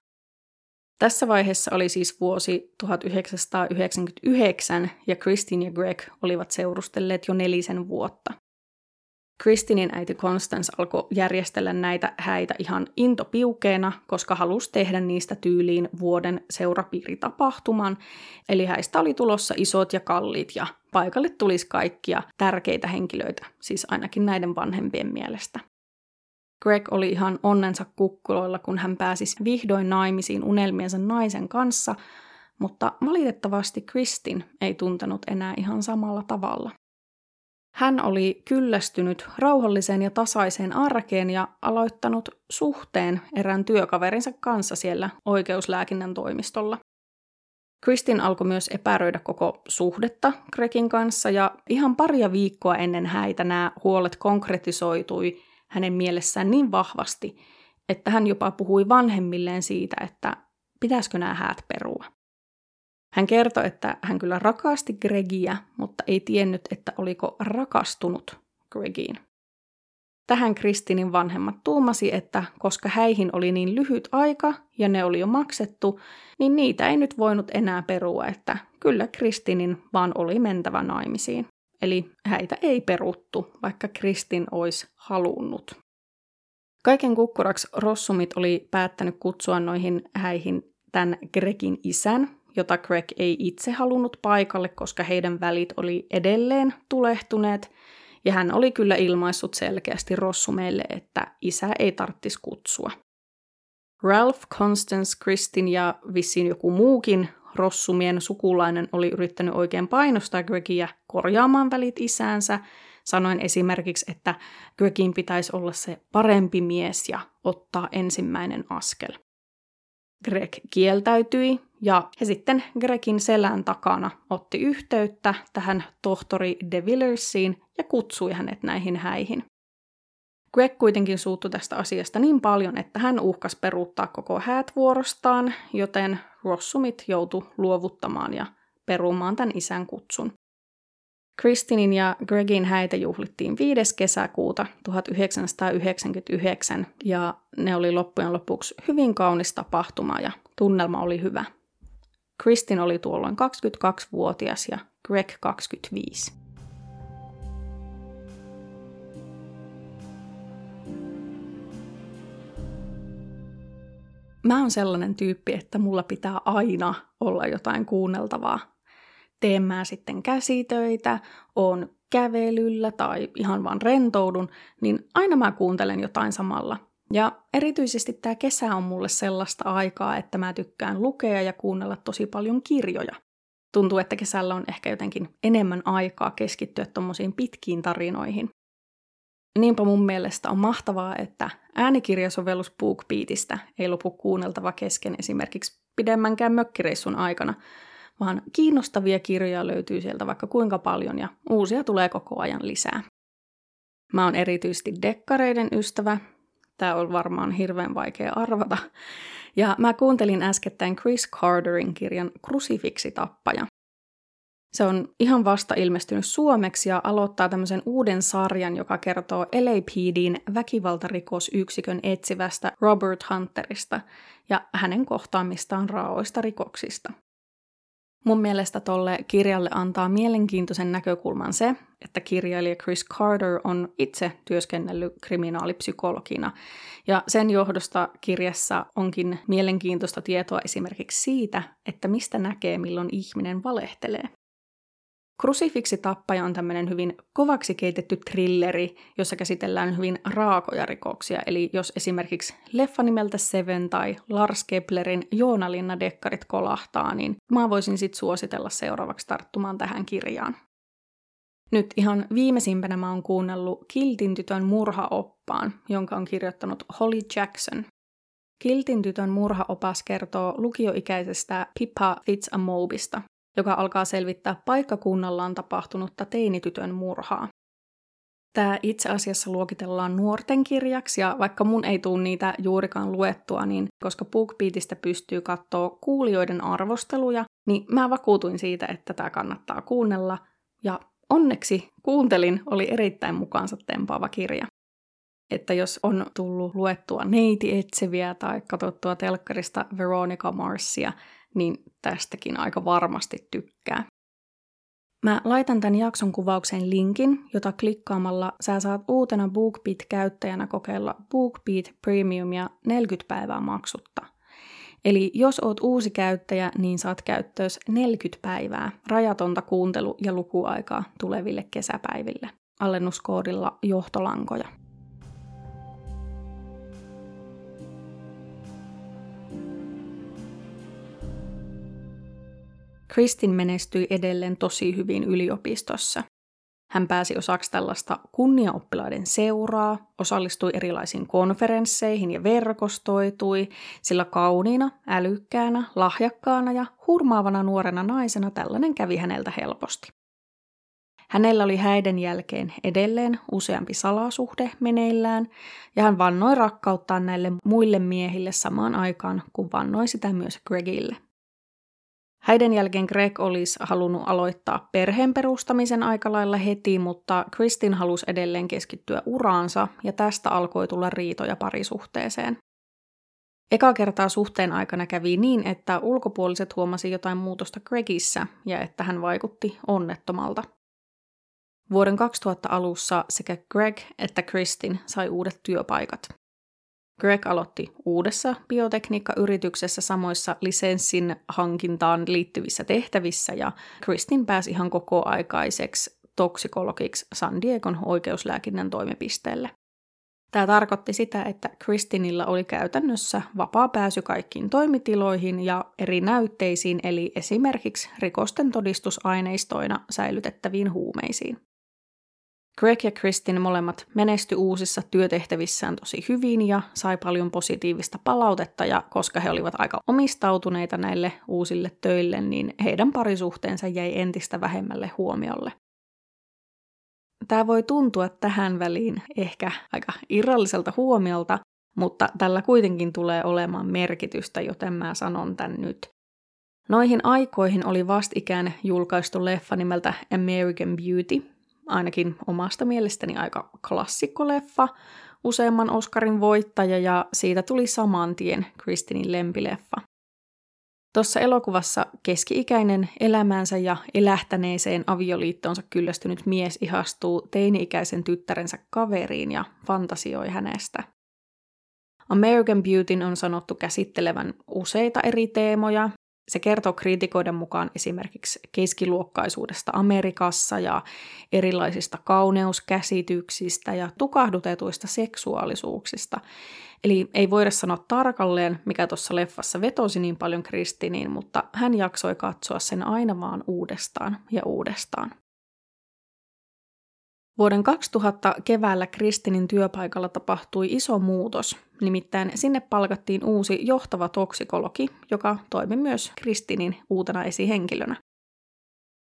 Tässä vaiheessa oli siis vuosi 1999 ja Kristin ja Greg olivat seurustelleet jo nelisen vuotta. Kristinin äiti Constance alkoi järjestellä näitä häitä ihan intopiukeena, koska halusi tehdä niistä tyyliin vuoden seurapiiritapahtuman. Eli häistä oli tulossa isot ja kalliit ja paikalle tulisi kaikkia tärkeitä henkilöitä, siis ainakin näiden vanhempien mielestä. Greg oli ihan onnensa kukkuloilla, kun hän pääsisi vihdoin naimisiin unelmiensa naisen kanssa, mutta valitettavasti Kristin ei tuntenut enää ihan samalla tavalla. Hän oli kyllästynyt rauhalliseen ja tasaiseen arkeen ja aloittanut suhteen erään työkaverinsa kanssa siellä oikeuslääkinnän toimistolla. Kristin alkoi myös epäröidä koko suhdetta Gregin kanssa ja ihan paria viikkoa ennen häitä nämä huolet konkretisoitui hänen mielessään niin vahvasti, että hän jopa puhui vanhemmilleen siitä, että pitäisikö nämä häät perua. Hän kertoi, että hän kyllä rakasti Gregiä, mutta ei tiennyt, että oliko rakastunut Gregiin. Tähän Kristinin vanhemmat tuumasi, että koska häihin oli niin lyhyt aika ja ne oli jo maksettu, niin niitä ei nyt voinut enää perua, että kyllä Kristinin vaan oli mentävä naimisiin. Eli häitä ei peruttu, vaikka Kristin olisi halunnut. Kaiken kukkuraksi Rossumit oli päättänyt kutsua noihin häihin tämän Gregin isän, jota Greg ei itse halunnut paikalle, koska heidän välit oli edelleen tulehtuneet, ja hän oli kyllä ilmaissut selkeästi Rossumeille, että isä ei tarttisi kutsua. Ralph, Constance, Kristin ja vissiin joku muukin Rossumien sukulainen oli yrittänyt oikein painostaa Gregia korjaamaan välit isäänsä, sanoen esimerkiksi, että Gregin pitäisi olla se parempi mies ja ottaa ensimmäinen askel. Greg kieltäytyi ja he sitten Gregin selän takana otti yhteyttä tähän tohtori De Villersiin ja kutsui hänet näihin häihin. Greg kuitenkin suuttui tästä asiasta niin paljon, että hän uhkas peruuttaa koko häät vuorostaan, joten Rossumit joutui luovuttamaan ja perumaan tämän isän kutsun. Kristinin ja Gregin häitä juhlittiin 5. kesäkuuta 1999 ja ne oli loppujen lopuksi hyvin kaunis tapahtuma ja tunnelma oli hyvä. Kristin oli tuolloin 22-vuotias ja Greg 25. Mä oon sellainen tyyppi, että mulla pitää aina olla jotain kuunneltavaa teen mä sitten käsitöitä, on kävelyllä tai ihan vaan rentoudun, niin aina mä kuuntelen jotain samalla. Ja erityisesti tämä kesä on mulle sellaista aikaa, että mä tykkään lukea ja kuunnella tosi paljon kirjoja. Tuntuu, että kesällä on ehkä jotenkin enemmän aikaa keskittyä tuommoisiin pitkiin tarinoihin. Niinpä mun mielestä on mahtavaa, että äänikirjasovellus BookBeatista ei lopu kuunneltava kesken esimerkiksi pidemmänkään mökkireissun aikana, vaan kiinnostavia kirjoja löytyy sieltä vaikka kuinka paljon ja uusia tulee koko ajan lisää. Mä oon erityisesti dekkareiden ystävä. Tämä on varmaan hirveän vaikea arvata. Ja mä kuuntelin äskettäin Chris Carterin kirjan Krusifiksi-tappaja. Se on ihan vasta ilmestynyt suomeksi ja aloittaa tämmöisen uuden sarjan, joka kertoo LAPDin väkivaltarikosyksikön etsivästä Robert Hunterista ja hänen kohtaamistaan raoista rikoksista. Mun mielestä tolle kirjalle antaa mielenkiintoisen näkökulman se, että kirjailija Chris Carter on itse työskennellyt kriminaalipsykologina. Ja sen johdosta kirjassa onkin mielenkiintoista tietoa esimerkiksi siitä, että mistä näkee, milloin ihminen valehtelee. Krusifiksi tappaja on tämmöinen hyvin kovaksi keitetty trilleri, jossa käsitellään hyvin raakoja rikoksia. Eli jos esimerkiksi leffa nimeltä Seven tai Lars Keplerin Joonalinna dekkarit kolahtaa, niin mä voisin sitten suositella seuraavaksi tarttumaan tähän kirjaan. Nyt ihan viimeisimpänä mä oon kuunnellut Kiltin tytön murhaoppaan, jonka on kirjoittanut Holly Jackson. Kiltin tytön murhaopas kertoo lukioikäisestä Pippa Fitzamobista, joka alkaa selvittää paikkakunnallaan tapahtunutta teinitytön murhaa. Tämä itse asiassa luokitellaan nuorten kirjaksi, ja vaikka mun ei tule niitä juurikaan luettua, niin koska BookBeatista pystyy katsoa kuulijoiden arvosteluja, niin mä vakuutuin siitä, että tämä kannattaa kuunnella, ja onneksi kuuntelin, oli erittäin mukaansa tempaava kirja. Että jos on tullut luettua neiti etseviä tai katsottua telkkarista Veronica Marsia, niin tästäkin aika varmasti tykkää. Mä laitan tämän jakson kuvaukseen linkin, jota klikkaamalla sä saat uutena BookBeat-käyttäjänä kokeilla BookBeat Premiumia 40 päivää maksutta. Eli jos oot uusi käyttäjä, niin saat käyttöös 40 päivää rajatonta kuuntelu- ja lukuaikaa tuleville kesäpäiville. Alennuskoodilla johtolankoja. Kristin menestyi edelleen tosi hyvin yliopistossa. Hän pääsi osaksi tällaista kunniaoppilaiden seuraa, osallistui erilaisiin konferensseihin ja verkostoitui, sillä kauniina, älykkäänä, lahjakkaana ja hurmaavana nuorena naisena tällainen kävi häneltä helposti. Hänellä oli häiden jälkeen edelleen useampi salasuhde meneillään, ja hän vannoi rakkauttaan näille muille miehille samaan aikaan, kun vannoi sitä myös Gregille. Häiden jälkeen Greg olisi halunnut aloittaa perheen perustamisen aika lailla heti, mutta Kristin halusi edelleen keskittyä uraansa ja tästä alkoi tulla riitoja parisuhteeseen. Eka kertaa suhteen aikana kävi niin, että ulkopuoliset huomasi jotain muutosta Gregissä ja että hän vaikutti onnettomalta. Vuoden 2000 alussa sekä Greg että Kristin sai uudet työpaikat. Greg aloitti uudessa biotekniikkayrityksessä samoissa lisenssin hankintaan liittyvissä tehtävissä ja Kristin pääsi ihan koko-aikaiseksi toksikologiksi San Diegon oikeuslääkinnän toimipisteelle. Tämä tarkoitti sitä, että Kristinillä oli käytännössä vapaa pääsy kaikkiin toimitiloihin ja eri näytteisiin, eli esimerkiksi rikosten todistusaineistoina säilytettäviin huumeisiin. Greg ja Kristin molemmat menesty uusissa työtehtävissään tosi hyvin ja sai paljon positiivista palautetta ja koska he olivat aika omistautuneita näille uusille töille, niin heidän parisuhteensa jäi entistä vähemmälle huomiolle. Tämä voi tuntua tähän väliin ehkä aika irralliselta huomiolta, mutta tällä kuitenkin tulee olemaan merkitystä, joten mä sanon tämän nyt. Noihin aikoihin oli vastikään julkaistu leffa nimeltä American Beauty, ainakin omasta mielestäni aika klassikkoleffa, useamman Oscarin voittaja ja siitä tuli saman tien Kristinin lempileffa. Tuossa elokuvassa keski-ikäinen elämäänsä ja elähtäneeseen avioliittoonsa kyllästynyt mies ihastuu teini-ikäisen tyttärensä kaveriin ja fantasioi hänestä. American Beautyn on sanottu käsittelevän useita eri teemoja, se kertoo kriitikoiden mukaan esimerkiksi keskiluokkaisuudesta Amerikassa ja erilaisista kauneuskäsityksistä ja tukahdutetuista seksuaalisuuksista. Eli ei voida sanoa tarkalleen, mikä tuossa leffassa vetosi niin paljon Kristiniin, mutta hän jaksoi katsoa sen aina vaan uudestaan ja uudestaan. Vuoden 2000 keväällä Kristinin työpaikalla tapahtui iso muutos, nimittäin sinne palkattiin uusi johtava toksikologi, joka toimi myös Kristinin uutena esihenkilönä.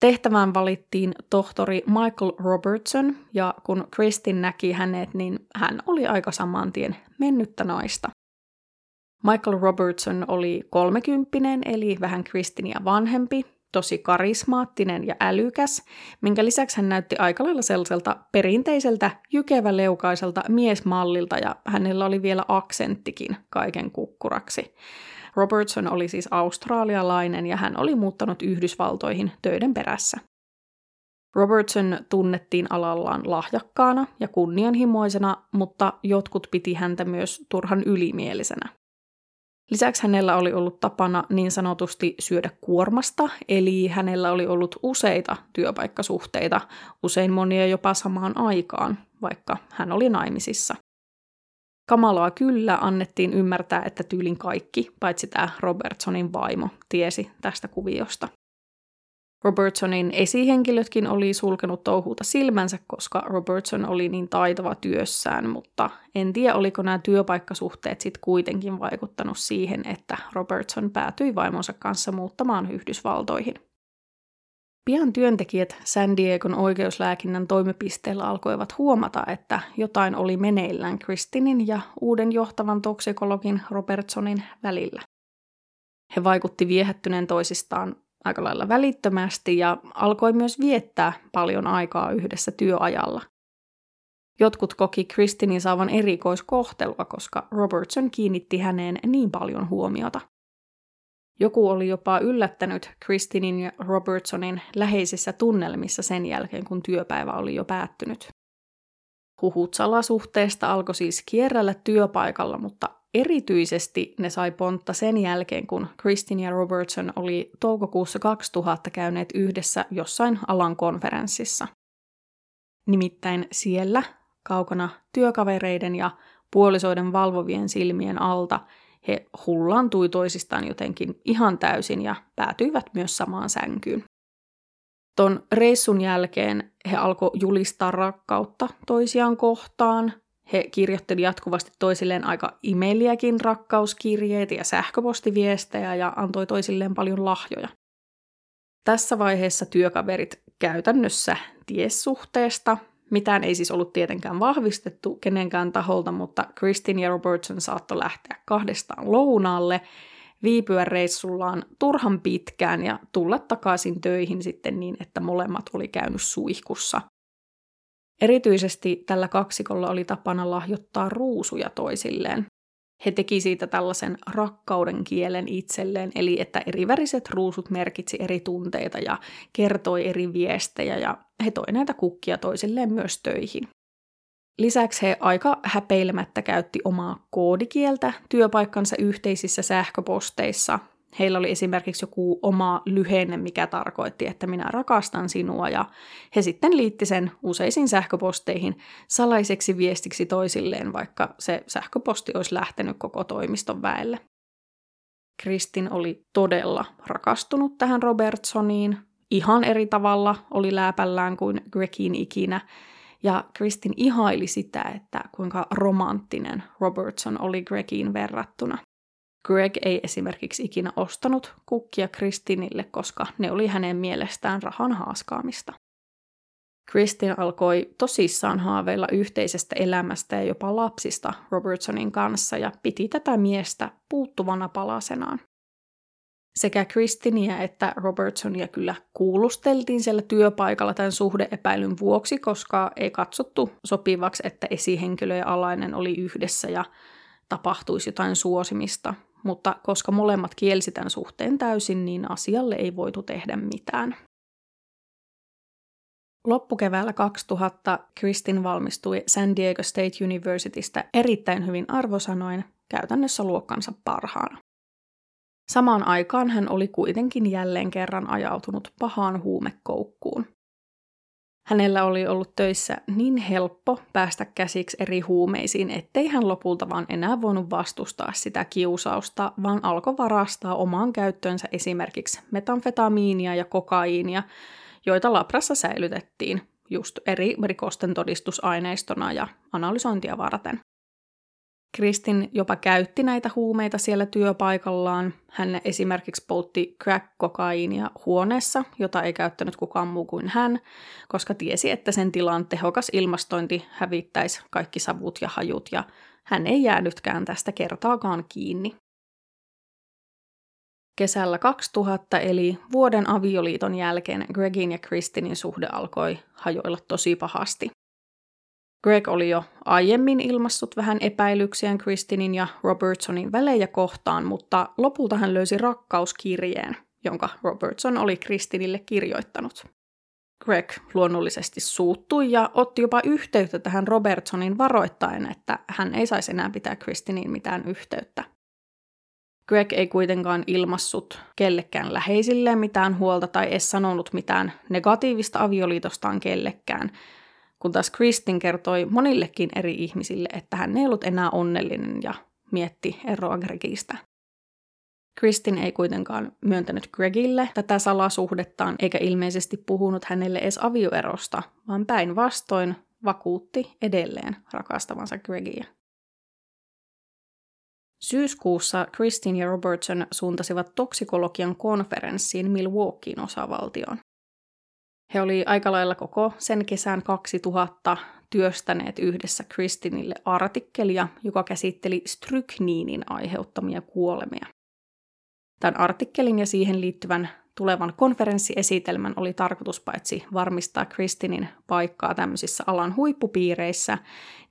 Tehtävään valittiin tohtori Michael Robertson, ja kun Kristin näki hänet, niin hän oli aika saman tien mennyttä naista. Michael Robertson oli kolmekymppinen, eli vähän Kristinia vanhempi, tosi karismaattinen ja älykäs, minkä lisäksi hän näytti aika lailla sellaiselta perinteiseltä jykeväleukaiselta miesmallilta ja hänellä oli vielä aksenttikin kaiken kukkuraksi. Robertson oli siis australialainen ja hän oli muuttanut Yhdysvaltoihin töiden perässä. Robertson tunnettiin alallaan lahjakkaana ja kunnianhimoisena, mutta jotkut piti häntä myös turhan ylimielisenä. Lisäksi hänellä oli ollut tapana niin sanotusti syödä kuormasta, eli hänellä oli ollut useita työpaikkasuhteita, usein monia jopa samaan aikaan, vaikka hän oli naimisissa. Kamalaa kyllä annettiin ymmärtää, että tyylin kaikki, paitsi tämä Robertsonin vaimo, tiesi tästä kuviosta. Robertsonin esihenkilötkin oli sulkenut touhuuta silmänsä, koska Robertson oli niin taitava työssään, mutta en tiedä, oliko nämä työpaikkasuhteet sitten kuitenkin vaikuttanut siihen, että Robertson päätyi vaimonsa kanssa muuttamaan Yhdysvaltoihin. Pian työntekijät San Diegon oikeuslääkinnän toimipisteellä alkoivat huomata, että jotain oli meneillään Kristinin ja uuden johtavan toksikologin Robertsonin välillä. He vaikutti viehättyneen toisistaan aika lailla välittömästi ja alkoi myös viettää paljon aikaa yhdessä työajalla. Jotkut koki Kristinin saavan erikoiskohtelua, koska Robertson kiinnitti häneen niin paljon huomiota. Joku oli jopa yllättänyt Kristinin ja Robertsonin läheisissä tunnelmissa sen jälkeen, kun työpäivä oli jo päättynyt. Huhut salasuhteesta alkoi siis kierrellä työpaikalla, mutta erityisesti ne sai pontta sen jälkeen, kun Kristin ja Robertson oli toukokuussa 2000 käyneet yhdessä jossain alan konferenssissa. Nimittäin siellä, kaukana työkavereiden ja puolisoiden valvovien silmien alta, he hullantui toisistaan jotenkin ihan täysin ja päätyivät myös samaan sänkyyn. Ton reissun jälkeen he alkoi julistaa rakkautta toisiaan kohtaan. He kirjoitteli jatkuvasti toisilleen aika imeliäkin rakkauskirjeitä ja sähköpostiviestejä ja antoi toisilleen paljon lahjoja. Tässä vaiheessa työkaverit käytännössä ties suhteesta. Mitään ei siis ollut tietenkään vahvistettu kenenkään taholta, mutta Kristin ja Robertson saattoi lähteä kahdestaan lounaalle – viipyä reissullaan turhan pitkään ja tulla takaisin töihin sitten niin, että molemmat oli käynyt suihkussa. Erityisesti tällä kaksikolla oli tapana lahjoittaa ruusuja toisilleen. He teki siitä tällaisen rakkauden kielen itselleen, eli että eriväriset ruusut merkitsi eri tunteita ja kertoi eri viestejä, ja he toi näitä kukkia toisilleen myös töihin. Lisäksi he aika häpeilemättä käytti omaa koodikieltä työpaikkansa yhteisissä sähköposteissa. Heillä oli esimerkiksi joku oma lyhenne, mikä tarkoitti, että minä rakastan sinua, ja he sitten liitti sen useisiin sähköposteihin salaiseksi viestiksi toisilleen, vaikka se sähköposti olisi lähtenyt koko toimiston väelle. Kristin oli todella rakastunut tähän Robertsoniin. Ihan eri tavalla oli lääpällään kuin Gregin ikinä, ja Kristin ihaili sitä, että kuinka romanttinen Robertson oli Gregiin verrattuna. Greg ei esimerkiksi ikinä ostanut kukkia Kristinille, koska ne oli hänen mielestään rahan haaskaamista. Kristin alkoi tosissaan haaveilla yhteisestä elämästä ja jopa lapsista Robertsonin kanssa ja piti tätä miestä puuttuvana palasenaan. Sekä Kristinia että Robertsonia kyllä kuulusteltiin siellä työpaikalla tämän suhdeepäilyn vuoksi, koska ei katsottu sopivaksi, että esihenkilö ja alainen oli yhdessä ja tapahtuisi jotain suosimista. Mutta koska molemmat kielsi tämän suhteen täysin, niin asialle ei voitu tehdä mitään. Loppukeväällä 2000 Kristin valmistui San Diego State Universitystä erittäin hyvin arvosanoin, käytännössä luokkansa parhaana. Samaan aikaan hän oli kuitenkin jälleen kerran ajautunut pahaan huumekoukkuun. Hänellä oli ollut töissä niin helppo päästä käsiksi eri huumeisiin, ettei hän lopulta vaan enää voinut vastustaa sitä kiusausta, vaan alkoi varastaa omaan käyttöönsä esimerkiksi metamfetamiinia ja kokaiinia, joita labrassa säilytettiin just eri rikosten todistusaineistona ja analysointia varten. Kristin jopa käytti näitä huumeita siellä työpaikallaan. Hän esimerkiksi poltti crack-kokaiinia huoneessa, jota ei käyttänyt kukaan muu kuin hän, koska tiesi, että sen tilan tehokas ilmastointi hävittäisi kaikki savut ja hajut, ja hän ei jäänytkään tästä kertaakaan kiinni. Kesällä 2000 eli vuoden avioliiton jälkeen Gregin ja Kristinin suhde alkoi hajoilla tosi pahasti. Greg oli jo aiemmin ilmassut vähän epäilyksiään Kristinin ja Robertsonin välejä kohtaan, mutta lopulta hän löysi rakkauskirjeen, jonka Robertson oli Kristinille kirjoittanut. Greg luonnollisesti suuttui ja otti jopa yhteyttä tähän Robertsonin varoittaen, että hän ei saisi enää pitää Kristiniin mitään yhteyttä. Greg ei kuitenkaan ilmassut kellekään läheisilleen mitään huolta tai edes sanonut mitään negatiivista avioliitostaan kellekään, kun taas Kristin kertoi monillekin eri ihmisille, että hän ei ollut enää onnellinen ja mietti eroa Gregistä. Kristin ei kuitenkaan myöntänyt Gregille tätä salasuhdettaan eikä ilmeisesti puhunut hänelle edes avioerosta, vaan päinvastoin vakuutti edelleen rakastavansa Gregia. Syyskuussa Kristin ja Robertson suuntasivat toksikologian konferenssiin Milwaukeein osavaltioon. He oli aika lailla koko sen kesän 2000 työstäneet yhdessä Kristinille artikkelia, joka käsitteli strykniinin aiheuttamia kuolemia. Tämän artikkelin ja siihen liittyvän tulevan konferenssiesitelmän oli tarkoitus paitsi varmistaa Kristinin paikkaa tämmöisissä alan huippupiireissä,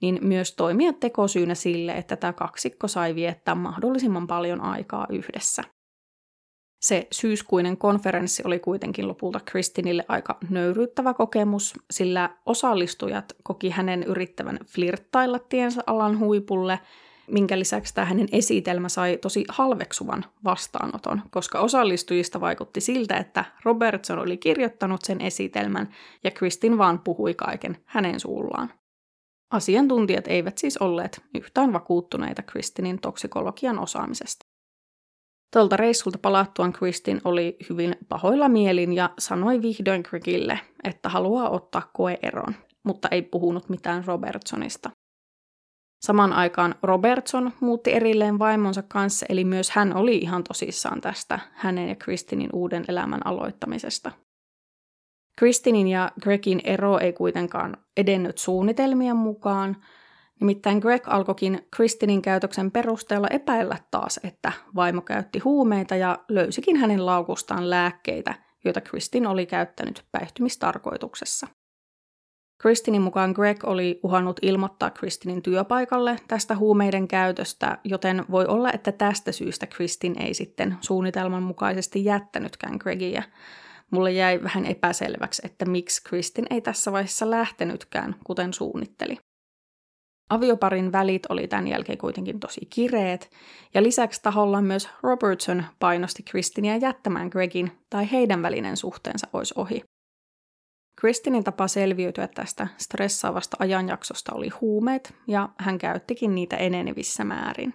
niin myös toimia tekosyynä sille, että tämä kaksikko sai viettää mahdollisimman paljon aikaa yhdessä. Se syyskuinen konferenssi oli kuitenkin lopulta Kristinille aika nöyryyttävä kokemus, sillä osallistujat koki hänen yrittävän flirttailla tiensä alan huipulle, minkä lisäksi tämä hänen esitelmä sai tosi halveksuvan vastaanoton, koska osallistujista vaikutti siltä, että Robertson oli kirjoittanut sen esitelmän ja Kristin vaan puhui kaiken hänen suullaan. Asiantuntijat eivät siis olleet yhtään vakuuttuneita Kristinin toksikologian osaamisesta. Tuolta reissulta palattuaan Kristin oli hyvin pahoilla mielin ja sanoi vihdoin Crickille, että haluaa ottaa koeeron, mutta ei puhunut mitään Robertsonista. Samaan aikaan Robertson muutti erilleen vaimonsa kanssa, eli myös hän oli ihan tosissaan tästä hänen ja Kristinin uuden elämän aloittamisesta. Kristinin ja Gregin ero ei kuitenkaan edennyt suunnitelmien mukaan, Nimittäin Greg alkoikin Kristinin käytöksen perusteella epäillä taas, että vaimo käytti huumeita ja löysikin hänen laukustaan lääkkeitä, joita Kristin oli käyttänyt päihtymistarkoituksessa. Kristinin mukaan Greg oli uhannut ilmoittaa Kristinin työpaikalle tästä huumeiden käytöstä, joten voi olla, että tästä syystä Kristin ei sitten suunnitelman mukaisesti jättänytkään Gregia. Mulle jäi vähän epäselväksi, että miksi Kristin ei tässä vaiheessa lähtenytkään, kuten suunnitteli. Avioparin välit oli tämän jälkeen kuitenkin tosi kireet, ja lisäksi taholla myös Robertson painosti Kristinia jättämään Gregin tai heidän välinen suhteensa olisi ohi. Kristinin tapa selviytyä tästä stressaavasta ajanjaksosta oli huumeet, ja hän käyttikin niitä enenevissä määrin.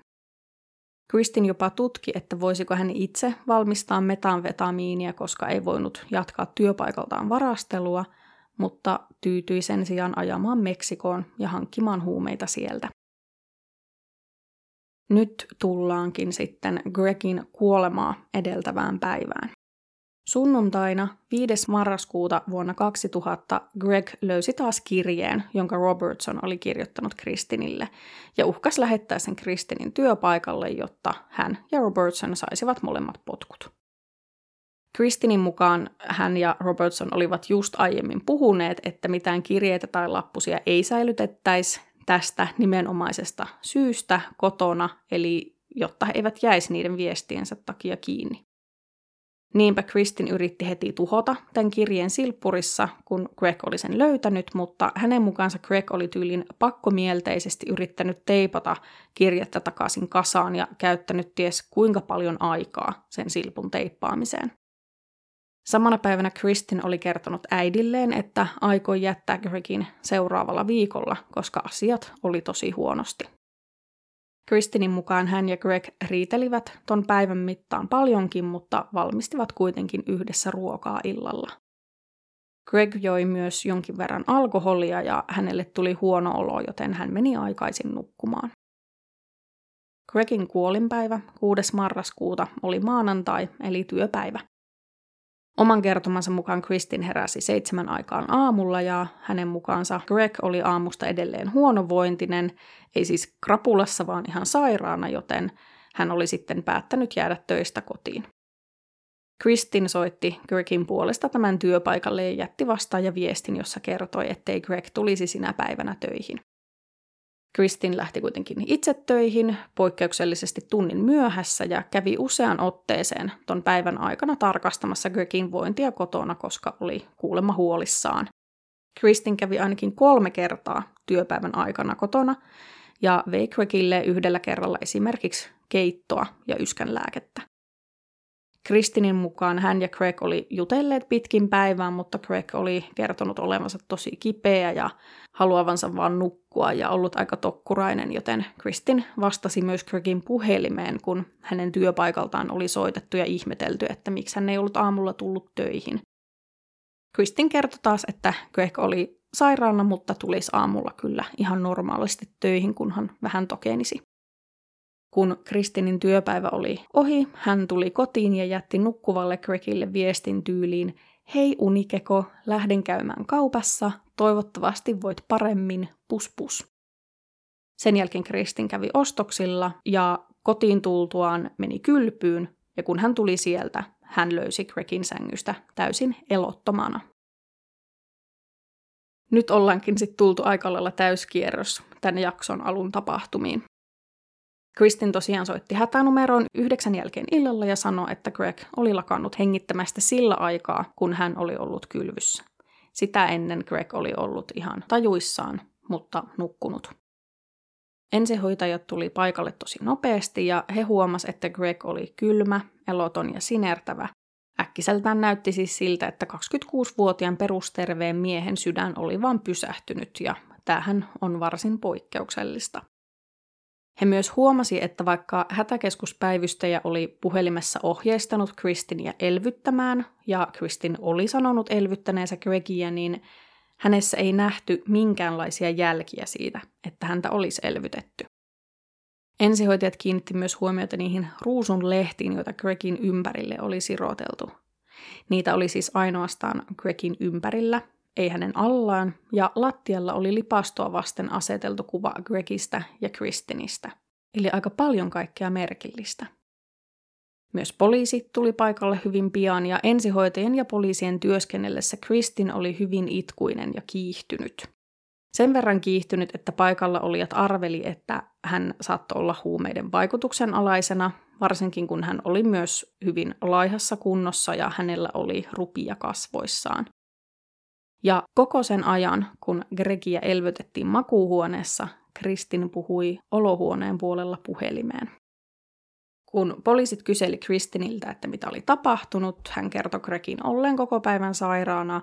Kristin jopa tutki, että voisiko hän itse valmistaa metanvetamiinia, koska ei voinut jatkaa työpaikaltaan varastelua – mutta tyytyi sen sijaan ajamaan Meksikoon ja hankkimaan huumeita sieltä. Nyt tullaankin sitten Gregin kuolemaa edeltävään päivään. Sunnuntaina 5. marraskuuta vuonna 2000 Greg löysi taas kirjeen, jonka Robertson oli kirjoittanut Kristinille, ja uhkas lähettää sen Kristinin työpaikalle, jotta hän ja Robertson saisivat molemmat potkut. Kristinin mukaan hän ja Robertson olivat just aiemmin puhuneet, että mitään kirjeitä tai lappusia ei säilytettäisi tästä nimenomaisesta syystä kotona, eli jotta he eivät jäisi niiden viestiensä takia kiinni. Niinpä Kristin yritti heti tuhota tämän kirjeen silppurissa, kun Greg oli sen löytänyt, mutta hänen mukaansa Greg oli tyylin pakkomielteisesti yrittänyt teipata kirjettä takaisin kasaan ja käyttänyt ties kuinka paljon aikaa sen silpun teippaamiseen. Samana päivänä Kristin oli kertonut äidilleen, että aikoi jättää Gregin seuraavalla viikolla, koska asiat oli tosi huonosti. Kristinin mukaan hän ja Greg riitelivät ton päivän mittaan paljonkin, mutta valmistivat kuitenkin yhdessä ruokaa illalla. Greg joi myös jonkin verran alkoholia ja hänelle tuli huono olo, joten hän meni aikaisin nukkumaan. Gregin kuolinpäivä 6. marraskuuta oli maanantai eli työpäivä. Oman kertomansa mukaan Kristin heräsi seitsemän aikaan aamulla ja hänen mukaansa Greg oli aamusta edelleen huonovointinen, ei siis krapulassa vaan ihan sairaana, joten hän oli sitten päättänyt jäädä töistä kotiin. Kristin soitti Gregin puolesta tämän työpaikalle ja jätti vastaaja viestin, jossa kertoi, ettei Greg tulisi sinä päivänä töihin. Kristin lähti kuitenkin itse töihin, poikkeuksellisesti tunnin myöhässä ja kävi usean otteeseen ton päivän aikana tarkastamassa Gregin vointia kotona, koska oli kuulemma huolissaan. Kristin kävi ainakin kolme kertaa työpäivän aikana kotona ja vei Gregille yhdellä kerralla esimerkiksi keittoa ja yskänlääkettä. Kristinin mukaan hän ja Craig oli jutelleet pitkin päivään, mutta Craig oli kertonut olevansa tosi kipeä ja haluavansa vaan nukkua ja ollut aika tokkurainen, joten Kristin vastasi myös Craigin puhelimeen, kun hänen työpaikaltaan oli soitettu ja ihmetelty, että miksi hän ei ollut aamulla tullut töihin. Kristin kertoi taas, että Craig oli sairaana, mutta tulisi aamulla kyllä ihan normaalisti töihin, kunhan vähän tokenisi. Kun Kristinin työpäivä oli ohi, hän tuli kotiin ja jätti nukkuvalle Gregille viestin tyyliin Hei unikeko, lähden käymään kaupassa, toivottavasti voit paremmin, pus pus. Sen jälkeen Kristin kävi ostoksilla ja kotiin tultuaan meni kylpyyn ja kun hän tuli sieltä, hän löysi Gregin sängystä täysin elottomana. Nyt ollaankin sitten tultu aika lailla täyskierros tämän jakson alun tapahtumiin. Kristin tosiaan soitti hätänumeroon yhdeksän jälkeen illalla ja sanoi, että Greg oli lakannut hengittämästä sillä aikaa, kun hän oli ollut kylvyssä. Sitä ennen Greg oli ollut ihan tajuissaan, mutta nukkunut. Ensihoitajat tuli paikalle tosi nopeasti ja he huomas, että Greg oli kylmä, eloton ja sinertävä. Äkkiseltään näytti siis siltä, että 26-vuotiaan perusterveen miehen sydän oli vain pysähtynyt ja tämähän on varsin poikkeuksellista. He myös huomasi, että vaikka hätäkeskuspäivystäjä oli puhelimessa ohjeistanut Kristinia elvyttämään, ja Kristin oli sanonut elvyttäneensä Gregia, niin hänessä ei nähty minkäänlaisia jälkiä siitä, että häntä olisi elvytetty. Ensihoitajat kiinnitti myös huomiota niihin ruusun lehtiin, joita Gregin ympärille oli siroteltu. Niitä oli siis ainoastaan Gregin ympärillä, ei hänen allaan, ja lattialla oli lipastoa vasten aseteltu kuva Gregistä ja Kristinistä. Eli aika paljon kaikkea merkillistä. Myös poliisi tuli paikalle hyvin pian ja ensihoitajien ja poliisien työskennellessä Kristin oli hyvin itkuinen ja kiihtynyt. Sen verran kiihtynyt, että paikalla olijat arveli, että hän saattoi olla huumeiden vaikutuksen alaisena, varsinkin kun hän oli myös hyvin laihassa kunnossa ja hänellä oli rupia kasvoissaan. Ja koko sen ajan, kun Gregiä elvytettiin makuuhuoneessa, Kristin puhui olohuoneen puolella puhelimeen. Kun poliisit kyseli Kristiniltä, että mitä oli tapahtunut, hän kertoi Gregin olleen koko päivän sairaana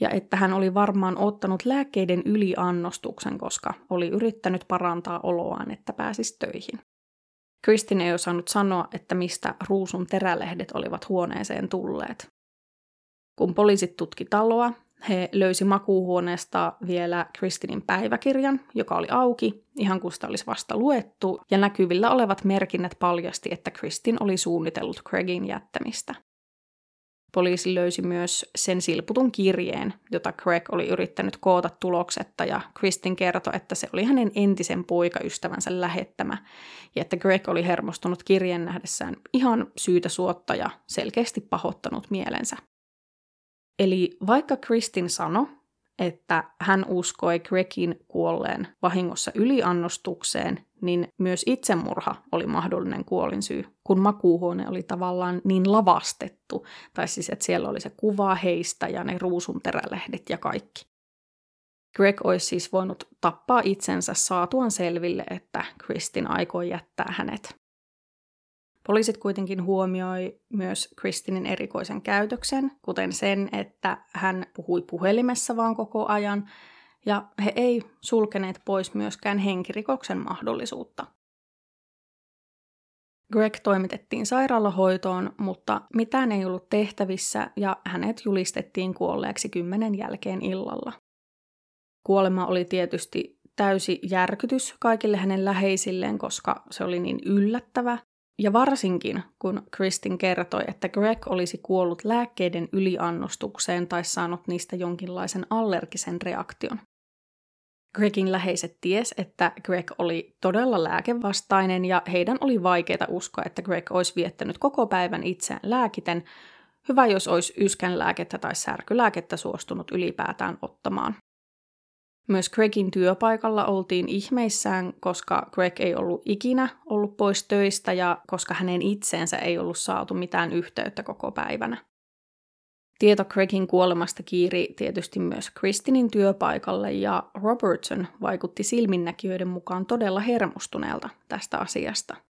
ja että hän oli varmaan ottanut lääkkeiden yliannostuksen, koska oli yrittänyt parantaa oloaan, että pääsisi töihin. Kristin ei osannut sanoa, että mistä ruusun terälehdet olivat huoneeseen tulleet. Kun poliisit tutki taloa, he löysi makuuhuoneesta vielä Kristinin päiväkirjan, joka oli auki, ihan kuin sitä olisi vasta luettu, ja näkyvillä olevat merkinnät paljasti, että Kristin oli suunnitellut Craigin jättämistä. Poliisi löysi myös sen silputun kirjeen, jota Craig oli yrittänyt koota tuloksetta, ja Kristin kertoi, että se oli hänen entisen poikaystävänsä lähettämä, ja että Greg oli hermostunut kirjeen nähdessään ihan syytä suotta ja selkeästi pahoittanut mielensä. Eli vaikka Kristin sanoi, että hän uskoi Gregin kuolleen vahingossa yliannostukseen, niin myös itsemurha oli mahdollinen kuolinsyy, kun makuuhuone oli tavallaan niin lavastettu, tai siis että siellä oli se kuva heistä ja ne ruusunterälehdet ja kaikki. Greg olisi siis voinut tappaa itsensä saatuan selville, että Kristin aikoi jättää hänet. Poliisit kuitenkin huomioi myös Kristinin erikoisen käytöksen, kuten sen, että hän puhui puhelimessa vaan koko ajan, ja he ei sulkeneet pois myöskään henkirikoksen mahdollisuutta. Greg toimitettiin sairaalahoitoon, mutta mitään ei ollut tehtävissä ja hänet julistettiin kuolleeksi kymmenen jälkeen illalla. Kuolema oli tietysti täysi järkytys kaikille hänen läheisilleen, koska se oli niin yllättävä ja varsinkin, kun Kristin kertoi, että Greg olisi kuollut lääkkeiden yliannostukseen tai saanut niistä jonkinlaisen allergisen reaktion. Gregin läheiset ties, että Greg oli todella lääkevastainen ja heidän oli vaikeaa uskoa, että Greg olisi viettänyt koko päivän itseään lääkiten. Hyvä, jos olisi yskänlääkettä tai särkylääkettä suostunut ylipäätään ottamaan. Myös Gregin työpaikalla oltiin ihmeissään, koska Greg ei ollut ikinä ollut pois töistä ja koska hänen itseensä ei ollut saatu mitään yhteyttä koko päivänä. Tieto Gregin kuolemasta kiiri tietysti myös Kristinin työpaikalle ja Robertson vaikutti silminnäkijöiden mukaan todella hermostuneelta tästä asiasta –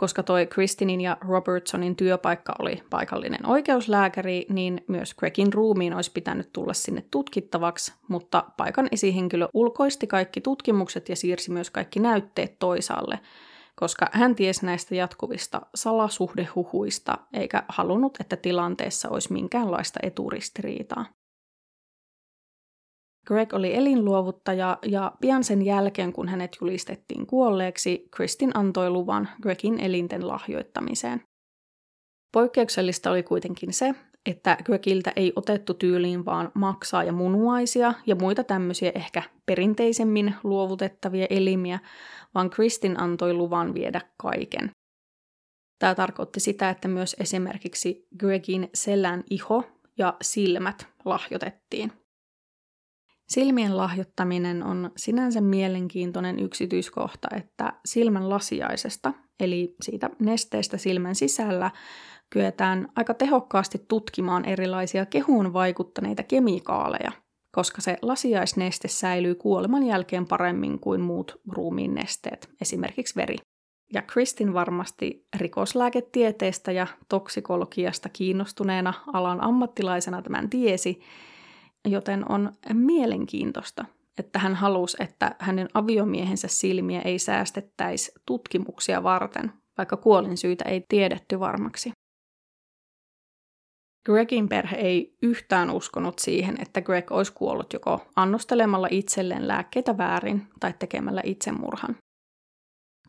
koska toi Kristinin ja Robertsonin työpaikka oli paikallinen oikeuslääkäri, niin myös Gregin ruumiin olisi pitänyt tulla sinne tutkittavaksi, mutta paikan esihenkilö ulkoisti kaikki tutkimukset ja siirsi myös kaikki näytteet toisaalle, koska hän tiesi näistä jatkuvista salasuhdehuhuista eikä halunnut, että tilanteessa olisi minkäänlaista eturistiriitaa. Greg oli elinluovuttaja ja pian sen jälkeen, kun hänet julistettiin kuolleeksi, Kristin antoi luvan Gregin elinten lahjoittamiseen. Poikkeuksellista oli kuitenkin se, että Gregiltä ei otettu tyyliin vaan maksaa ja munuaisia ja muita tämmöisiä ehkä perinteisemmin luovutettavia elimiä, vaan Kristin antoi luvan viedä kaiken. Tämä tarkoitti sitä, että myös esimerkiksi Gregin selän iho ja silmät lahjoitettiin. Silmien lahjoittaminen on sinänsä mielenkiintoinen yksityiskohta, että silmän lasiaisesta, eli siitä nesteestä silmän sisällä, kyetään aika tehokkaasti tutkimaan erilaisia kehuun vaikuttaneita kemikaaleja, koska se lasiaisneste säilyy kuoleman jälkeen paremmin kuin muut ruumiin nesteet, esimerkiksi veri. Ja Kristin varmasti rikoslääketieteestä ja toksikologiasta kiinnostuneena alan ammattilaisena tämän tiesi, joten on mielenkiintoista, että hän halusi, että hänen aviomiehensä silmiä ei säästettäisi tutkimuksia varten, vaikka kuolin syytä ei tiedetty varmaksi. Gregin perhe ei yhtään uskonut siihen, että Greg olisi kuollut joko annostelemalla itselleen lääkkeitä väärin tai tekemällä itsemurhan.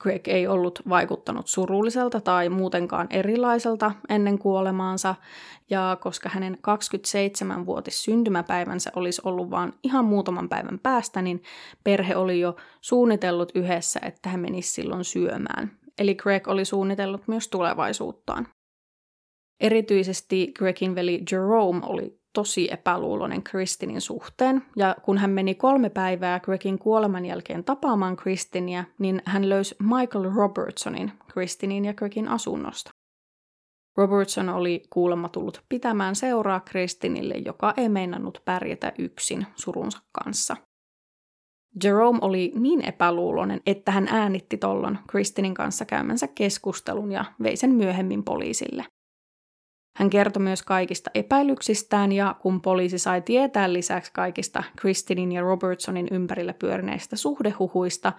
Greg ei ollut vaikuttanut surulliselta tai muutenkaan erilaiselta ennen kuolemaansa, ja koska hänen 27-vuotis syntymäpäivänsä olisi ollut vain ihan muutaman päivän päästä, niin perhe oli jo suunnitellut yhdessä, että hän menisi silloin syömään. Eli Greg oli suunnitellut myös tulevaisuuttaan. Erityisesti Gregin veli Jerome oli tosi epäluuloinen Kristinin suhteen, ja kun hän meni kolme päivää Gregin kuoleman jälkeen tapaamaan Kristinia, niin hän löysi Michael Robertsonin Kristinin ja Gregin asunnosta. Robertson oli kuulemma tullut pitämään seuraa Kristinille, joka ei meinannut pärjätä yksin surunsa kanssa. Jerome oli niin epäluuloinen, että hän äänitti tollon Kristinin kanssa käymänsä keskustelun ja vei sen myöhemmin poliisille. Hän kertoi myös kaikista epäilyksistään ja kun poliisi sai tietää lisäksi kaikista Kristinin ja Robertsonin ympärillä pyörineistä suhdehuhuista,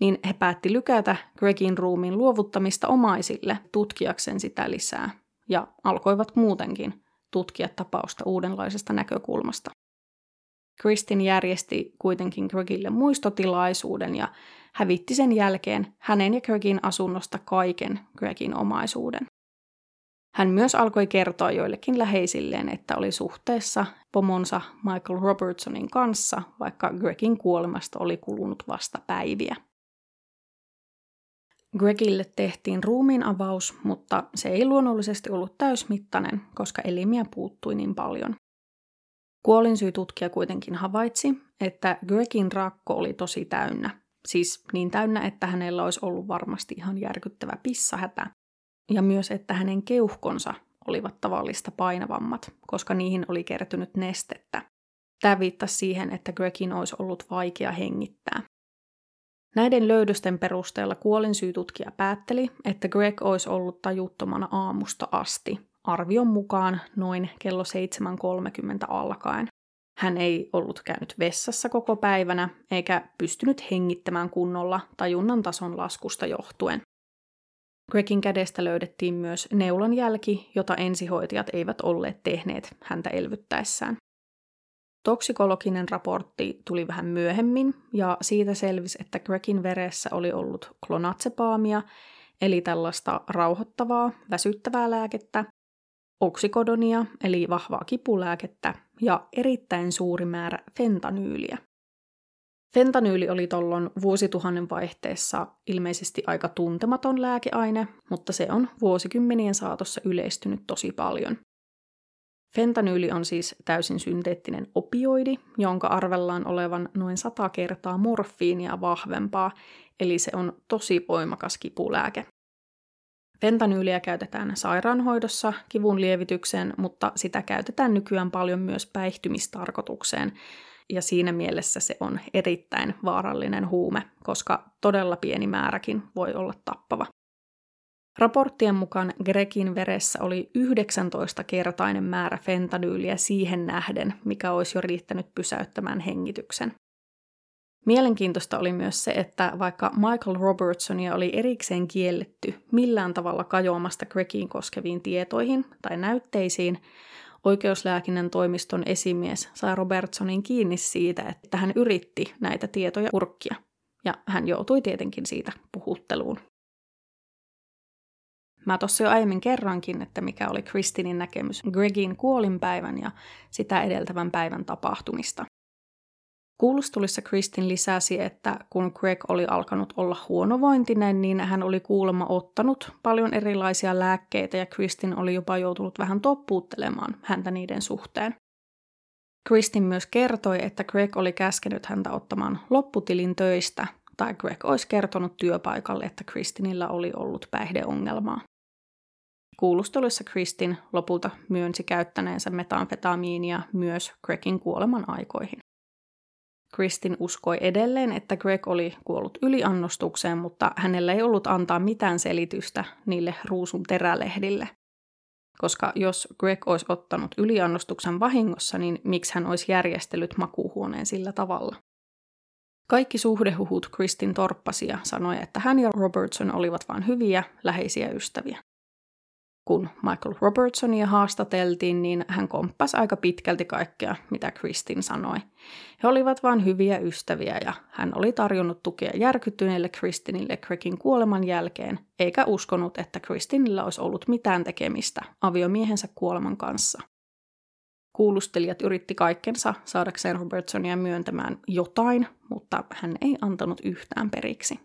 niin he päätti lykätä Gregin ruumiin luovuttamista omaisille tutkiakseen sitä lisää ja alkoivat muutenkin tutkia tapausta uudenlaisesta näkökulmasta. Kristin järjesti kuitenkin Gregille muistotilaisuuden ja hävitti sen jälkeen hänen ja Gregin asunnosta kaiken Gregin omaisuuden. Hän myös alkoi kertoa joillekin läheisilleen, että oli suhteessa pomonsa Michael Robertsonin kanssa, vaikka Gregin kuolemasta oli kulunut vasta päiviä. Gregille tehtiin ruumiin avaus, mutta se ei luonnollisesti ollut täysmittainen, koska elimiä puuttui niin paljon. Kuolinsyytutkija kuitenkin havaitsi, että Gregin rakko oli tosi täynnä. Siis niin täynnä, että hänellä olisi ollut varmasti ihan järkyttävä pissahätä, ja myös, että hänen keuhkonsa olivat tavallista painavammat, koska niihin oli kertynyt nestettä. Tämä viittasi siihen, että Gregin olisi ollut vaikea hengittää. Näiden löydösten perusteella kuolinsyytutkija päätteli, että Greg olisi ollut tajuttomana aamusta asti, arvion mukaan noin kello 7.30 alkaen. Hän ei ollut käynyt vessassa koko päivänä eikä pystynyt hengittämään kunnolla tajunnan tason laskusta johtuen. Gregin kädestä löydettiin myös neulan jälki, jota ensihoitajat eivät olleet tehneet häntä elvyttäessään. Toksikologinen raportti tuli vähän myöhemmin, ja siitä selvisi, että Gregin veressä oli ollut klonatsepaamia, eli tällaista rauhoittavaa, väsyttävää lääkettä, oksikodonia, eli vahvaa kipulääkettä, ja erittäin suuri määrä fentanyyliä. Fentanyyli oli tuolloin vuosituhannen vaihteessa ilmeisesti aika tuntematon lääkeaine, mutta se on vuosikymmenien saatossa yleistynyt tosi paljon. Fentanyyli on siis täysin synteettinen opioidi, jonka arvellaan olevan noin sata kertaa morfiinia vahvempaa, eli se on tosi voimakas kipulääke. Fentanyyliä käytetään sairaanhoidossa kivun lievitykseen, mutta sitä käytetään nykyään paljon myös päihtymistarkoitukseen, ja siinä mielessä se on erittäin vaarallinen huume, koska todella pieni määräkin voi olla tappava. Raporttien mukaan Gregin veressä oli 19-kertainen määrä fentanyyliä siihen nähden, mikä olisi jo riittänyt pysäyttämään hengityksen. Mielenkiintoista oli myös se, että vaikka Michael Robertsonia oli erikseen kielletty millään tavalla kajoamasta Gregin koskeviin tietoihin tai näytteisiin, Oikeuslääkinnän toimiston esimies sai Robertsonin kiinni siitä, että hän yritti näitä tietoja urkkia, ja hän joutui tietenkin siitä puhutteluun. Mä tuossa jo aiemmin kerrankin, että mikä oli Kristinin näkemys Gregin kuolinpäivän ja sitä edeltävän päivän tapahtumista. Kuulustulissa Kristin lisäsi, että kun Greg oli alkanut olla huonovointinen, niin hän oli kuulemma ottanut paljon erilaisia lääkkeitä ja Kristin oli jopa joutunut vähän toppuuttelemaan häntä niiden suhteen. Kristin myös kertoi, että Greg oli käskenyt häntä ottamaan lopputilin töistä, tai Greg olisi kertonut työpaikalle, että Kristinillä oli ollut päihdeongelmaa. Kuulusteluissa Kristin lopulta myönsi käyttäneensä metanfetamiinia myös Gregin kuoleman aikoihin. Kristin uskoi edelleen, että Greg oli kuollut yliannostukseen, mutta hänellä ei ollut antaa mitään selitystä niille ruusun terälehdille. Koska jos Greg olisi ottanut yliannostuksen vahingossa, niin miksi hän olisi järjestellyt makuuhuoneen sillä tavalla? Kaikki suhdehuhut Kristin torppasi ja sanoi, että hän ja Robertson olivat vain hyviä, läheisiä ystäviä kun Michael Robertsonia haastateltiin, niin hän komppasi aika pitkälti kaikkea, mitä Kristin sanoi. He olivat vain hyviä ystäviä ja hän oli tarjonnut tukea järkyttyneelle Kristinille Craigin kuoleman jälkeen, eikä uskonut, että Kristinillä olisi ollut mitään tekemistä aviomiehensä kuoleman kanssa. Kuulustelijat yritti kaikkensa saadakseen Robertsonia myöntämään jotain, mutta hän ei antanut yhtään periksi.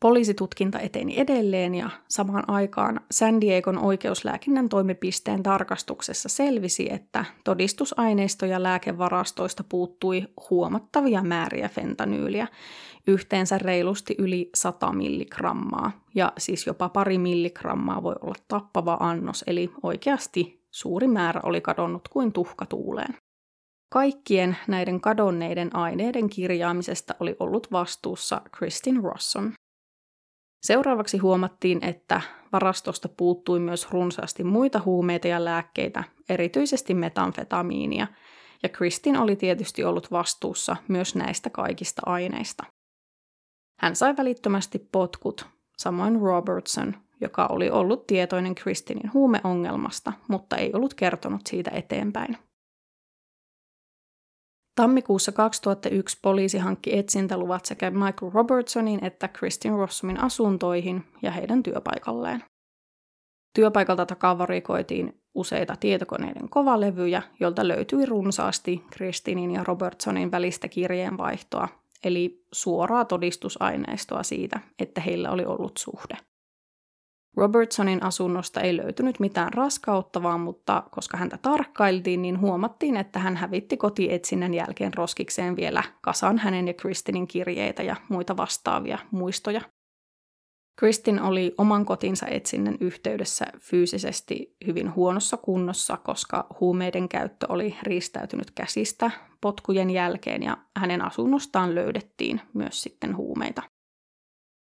Poliisitutkinta eteni edelleen ja samaan aikaan San Diegon oikeuslääkinnän toimipisteen tarkastuksessa selvisi, että todistusaineistoja lääkevarastoista puuttui huomattavia määriä fentanyyliä, yhteensä reilusti yli 100 milligrammaa, ja siis jopa pari milligrammaa voi olla tappava annos, eli oikeasti suuri määrä oli kadonnut kuin tuhka tuuleen. Kaikkien näiden kadonneiden aineiden kirjaamisesta oli ollut vastuussa Kristin Rosson. Seuraavaksi huomattiin, että varastosta puuttui myös runsaasti muita huumeita ja lääkkeitä, erityisesti metanfetamiinia, ja Kristin oli tietysti ollut vastuussa myös näistä kaikista aineista. Hän sai välittömästi potkut, samoin Robertson, joka oli ollut tietoinen Kristinin huumeongelmasta, mutta ei ollut kertonut siitä eteenpäin. Tammikuussa 2001 poliisi hankki etsintäluvat sekä Michael Robertsonin että Kristin Rossomin asuntoihin ja heidän työpaikalleen. Työpaikalta takavarikoitiin useita tietokoneiden kovalevyjä, joilta löytyi runsaasti Kristinin ja Robertsonin välistä kirjeenvaihtoa, eli suoraa todistusaineistoa siitä, että heillä oli ollut suhde. Robertsonin asunnosta ei löytynyt mitään raskauttavaa, mutta koska häntä tarkkailtiin, niin huomattiin, että hän hävitti kotietsinnän jälkeen roskikseen vielä kasan hänen ja Kristinin kirjeitä ja muita vastaavia muistoja. Kristin oli oman kotinsa etsinnän yhteydessä fyysisesti hyvin huonossa kunnossa, koska huumeiden käyttö oli riistäytynyt käsistä potkujen jälkeen ja hänen asunnostaan löydettiin myös sitten huumeita.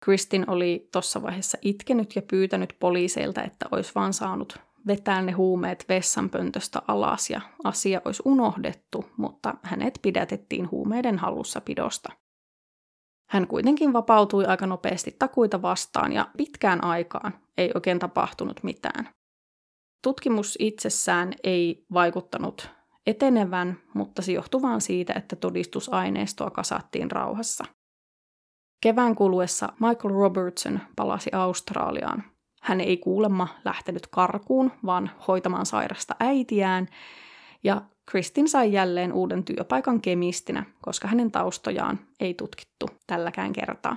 Kristin oli tuossa vaiheessa itkenyt ja pyytänyt poliiseilta, että olisi vaan saanut vetää ne huumeet vessanpöntöstä alas ja asia olisi unohdettu, mutta hänet pidätettiin huumeiden hallussapidosta. Hän kuitenkin vapautui aika nopeasti takuita vastaan ja pitkään aikaan ei oikein tapahtunut mitään. Tutkimus itsessään ei vaikuttanut etenevän, mutta se johtui vain siitä, että todistusaineistoa kasattiin rauhassa – Kevään kuluessa Michael Robertson palasi Australiaan. Hän ei kuulemma lähtenyt karkuun, vaan hoitamaan sairasta äitiään, ja Kristin sai jälleen uuden työpaikan kemistinä, koska hänen taustojaan ei tutkittu tälläkään kertaa.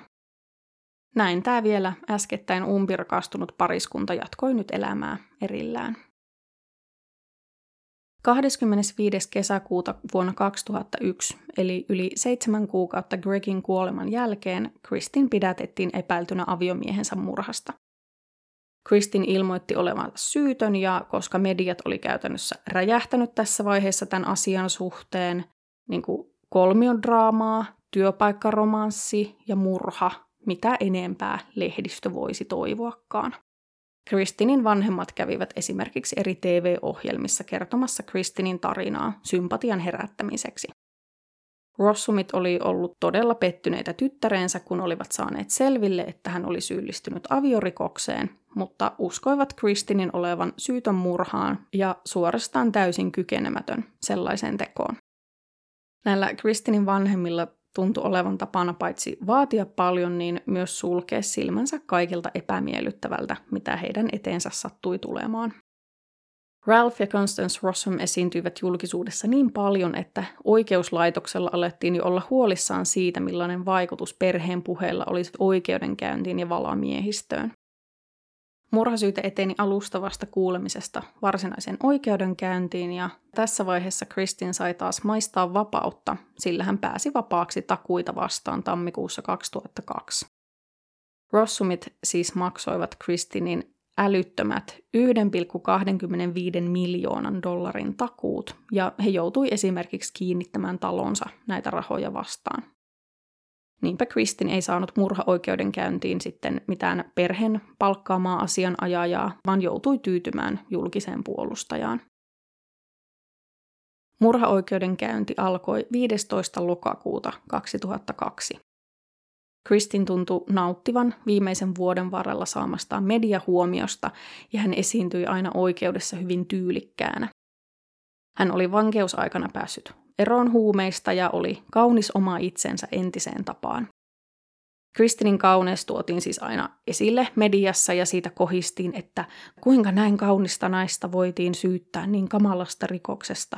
Näin tämä vielä äskettäin umpirkastunut pariskunta jatkoi nyt elämää erillään. 25. kesäkuuta vuonna 2001, eli yli seitsemän kuukautta Gregin kuoleman jälkeen, Kristin pidätettiin epäiltynä aviomiehensä murhasta. Kristin ilmoitti olevansa syytön ja koska mediat oli käytännössä räjähtänyt tässä vaiheessa tämän asian suhteen, niin kuin kolmiodraamaa, työpaikkaromanssi ja murha, mitä enempää lehdistö voisi toivoakaan. Kristinin vanhemmat kävivät esimerkiksi eri TV-ohjelmissa kertomassa Kristinin tarinaa sympatian herättämiseksi. Rossumit oli ollut todella pettyneitä tyttäreensä, kun olivat saaneet selville, että hän oli syyllistynyt aviorikokseen, mutta uskoivat Kristinin olevan syytön murhaan ja suorastaan täysin kykenemätön sellaiseen tekoon. Näillä Kristinin vanhemmilla tuntui olevan tapana paitsi vaatia paljon, niin myös sulkea silmänsä kaikilta epämiellyttävältä, mitä heidän eteensä sattui tulemaan. Ralph ja Constance Rossum esiintyivät julkisuudessa niin paljon, että oikeuslaitoksella alettiin jo olla huolissaan siitä, millainen vaikutus perheen puheella olisi oikeudenkäyntiin ja valamiehistöön. Murhasyyte eteni alustavasta kuulemisesta varsinaiseen oikeudenkäyntiin ja tässä vaiheessa Kristin sai taas maistaa vapautta, sillä hän pääsi vapaaksi takuita vastaan tammikuussa 2002. Rossumit siis maksoivat Kristinin älyttömät 1,25 miljoonan dollarin takuut, ja he joutui esimerkiksi kiinnittämään talonsa näitä rahoja vastaan. Niinpä Kristin ei saanut murhaoikeudenkäyntiin sitten mitään perheen palkkaamaa asianajajaa, vaan joutui tyytymään julkiseen puolustajaan. Murhaoikeudenkäynti alkoi 15. lokakuuta 2002. Kristin tuntui nauttivan viimeisen vuoden varrella saamastaan mediahuomiosta ja hän esiintyi aina oikeudessa hyvin tyylikkäänä. Hän oli vankeusaikana päässyt eroon huumeista ja oli kaunis oma itsensä entiseen tapaan. Kristinin kauneus tuotiin siis aina esille mediassa ja siitä kohistiin, että kuinka näin kaunista naista voitiin syyttää niin kamalasta rikoksesta.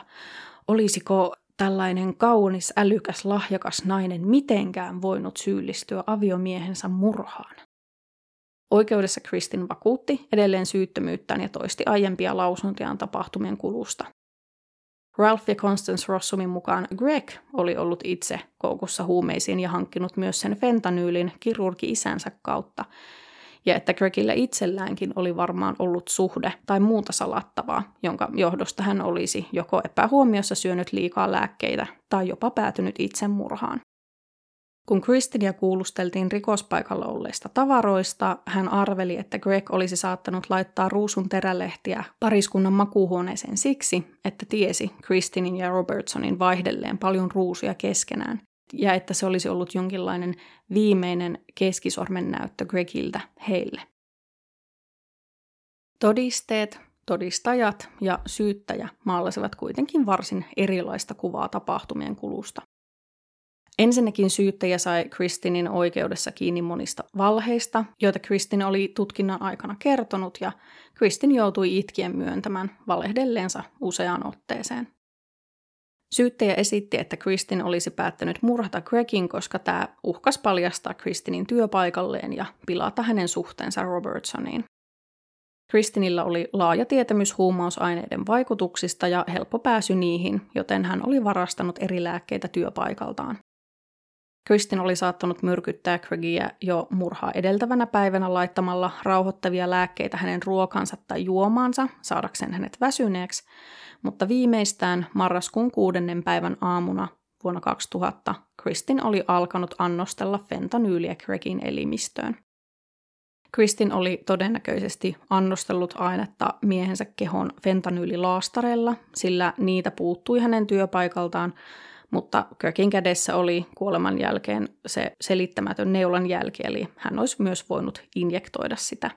Olisiko tällainen kaunis, älykäs, lahjakas nainen mitenkään voinut syyllistyä aviomiehensä murhaan? Oikeudessa Kristin vakuutti edelleen syyttömyyttään ja toisti aiempia lausuntojaan tapahtumien kulusta. Ralph ja Constance Rossumin mukaan Greg oli ollut itse koukussa huumeisiin ja hankkinut myös sen fentanyylin kirurgi-isänsä kautta, ja että Gregillä itselläänkin oli varmaan ollut suhde tai muuta salattavaa, jonka johdosta hän olisi joko epähuomiossa syönyt liikaa lääkkeitä tai jopa päätynyt itsemurhaan. Kun Kristinia kuulusteltiin rikospaikalla olleista tavaroista, hän arveli, että Greg olisi saattanut laittaa ruusun terälehtiä pariskunnan makuuhuoneeseen siksi, että tiesi Kristinin ja Robertsonin vaihdelleen paljon ruusuja keskenään, ja että se olisi ollut jonkinlainen viimeinen keskisormen näyttö Gregiltä heille. Todisteet, todistajat ja syyttäjä maalasivat kuitenkin varsin erilaista kuvaa tapahtumien kulusta. Ensinnäkin syyttäjä sai Kristinin oikeudessa kiinni monista valheista, joita Kristin oli tutkinnan aikana kertonut, ja Kristin joutui itkien myöntämään valehdelleensa useaan otteeseen. Syyttäjä esitti, että Kristin olisi päättänyt murhata Gregin, koska tämä uhkas paljastaa Kristinin työpaikalleen ja pilata hänen suhteensa Robertsoniin. Kristinillä oli laaja tietämys huumausaineiden vaikutuksista ja helppo pääsy niihin, joten hän oli varastanut eri lääkkeitä työpaikaltaan. Kristin oli saattanut myrkyttää Craigia jo murhaa edeltävänä päivänä laittamalla rauhoittavia lääkkeitä hänen ruokansa tai juomaansa saadakseen hänet väsyneeksi, mutta viimeistään marraskuun kuudennen päivän aamuna vuonna 2000 Kristin oli alkanut annostella fentanyyliä Craigin elimistöön. Kristin oli todennäköisesti annostellut ainetta miehensä kehon fentanyylilaastareilla, sillä niitä puuttui hänen työpaikaltaan, mutta Kirkin kädessä oli kuoleman jälkeen se selittämätön neulan jälki, eli hän olisi myös voinut injektoida sitä.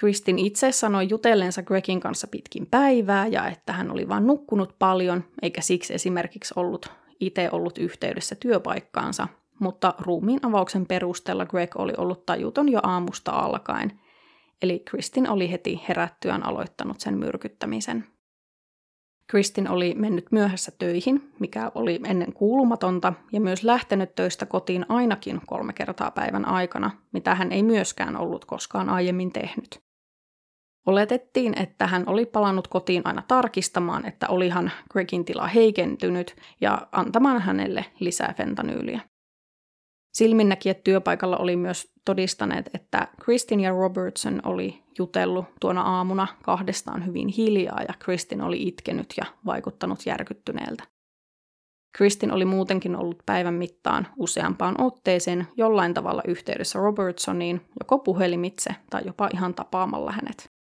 Kristin itse sanoi jutellensa Gregin kanssa pitkin päivää ja että hän oli vain nukkunut paljon, eikä siksi esimerkiksi ollut itse ollut yhteydessä työpaikkaansa, mutta ruumiin avauksen perusteella Greg oli ollut tajuton jo aamusta alkaen, eli Kristin oli heti herättyään aloittanut sen myrkyttämisen. Kristin oli mennyt myöhässä töihin, mikä oli ennen kuulumatonta, ja myös lähtenyt töistä kotiin ainakin kolme kertaa päivän aikana, mitä hän ei myöskään ollut koskaan aiemmin tehnyt. Oletettiin, että hän oli palannut kotiin aina tarkistamaan, että olihan Gregin tila heikentynyt ja antamaan hänelle lisää fentanyyliä. Silminnäkijät työpaikalla oli myös todistaneet, että Kristin ja Robertson oli jutellut tuona aamuna kahdestaan hyvin hiljaa ja Kristin oli itkenyt ja vaikuttanut järkyttyneeltä. Kristin oli muutenkin ollut päivän mittaan useampaan otteeseen jollain tavalla yhteydessä Robertsoniin, joko puhelimitse tai jopa ihan tapaamalla hänet.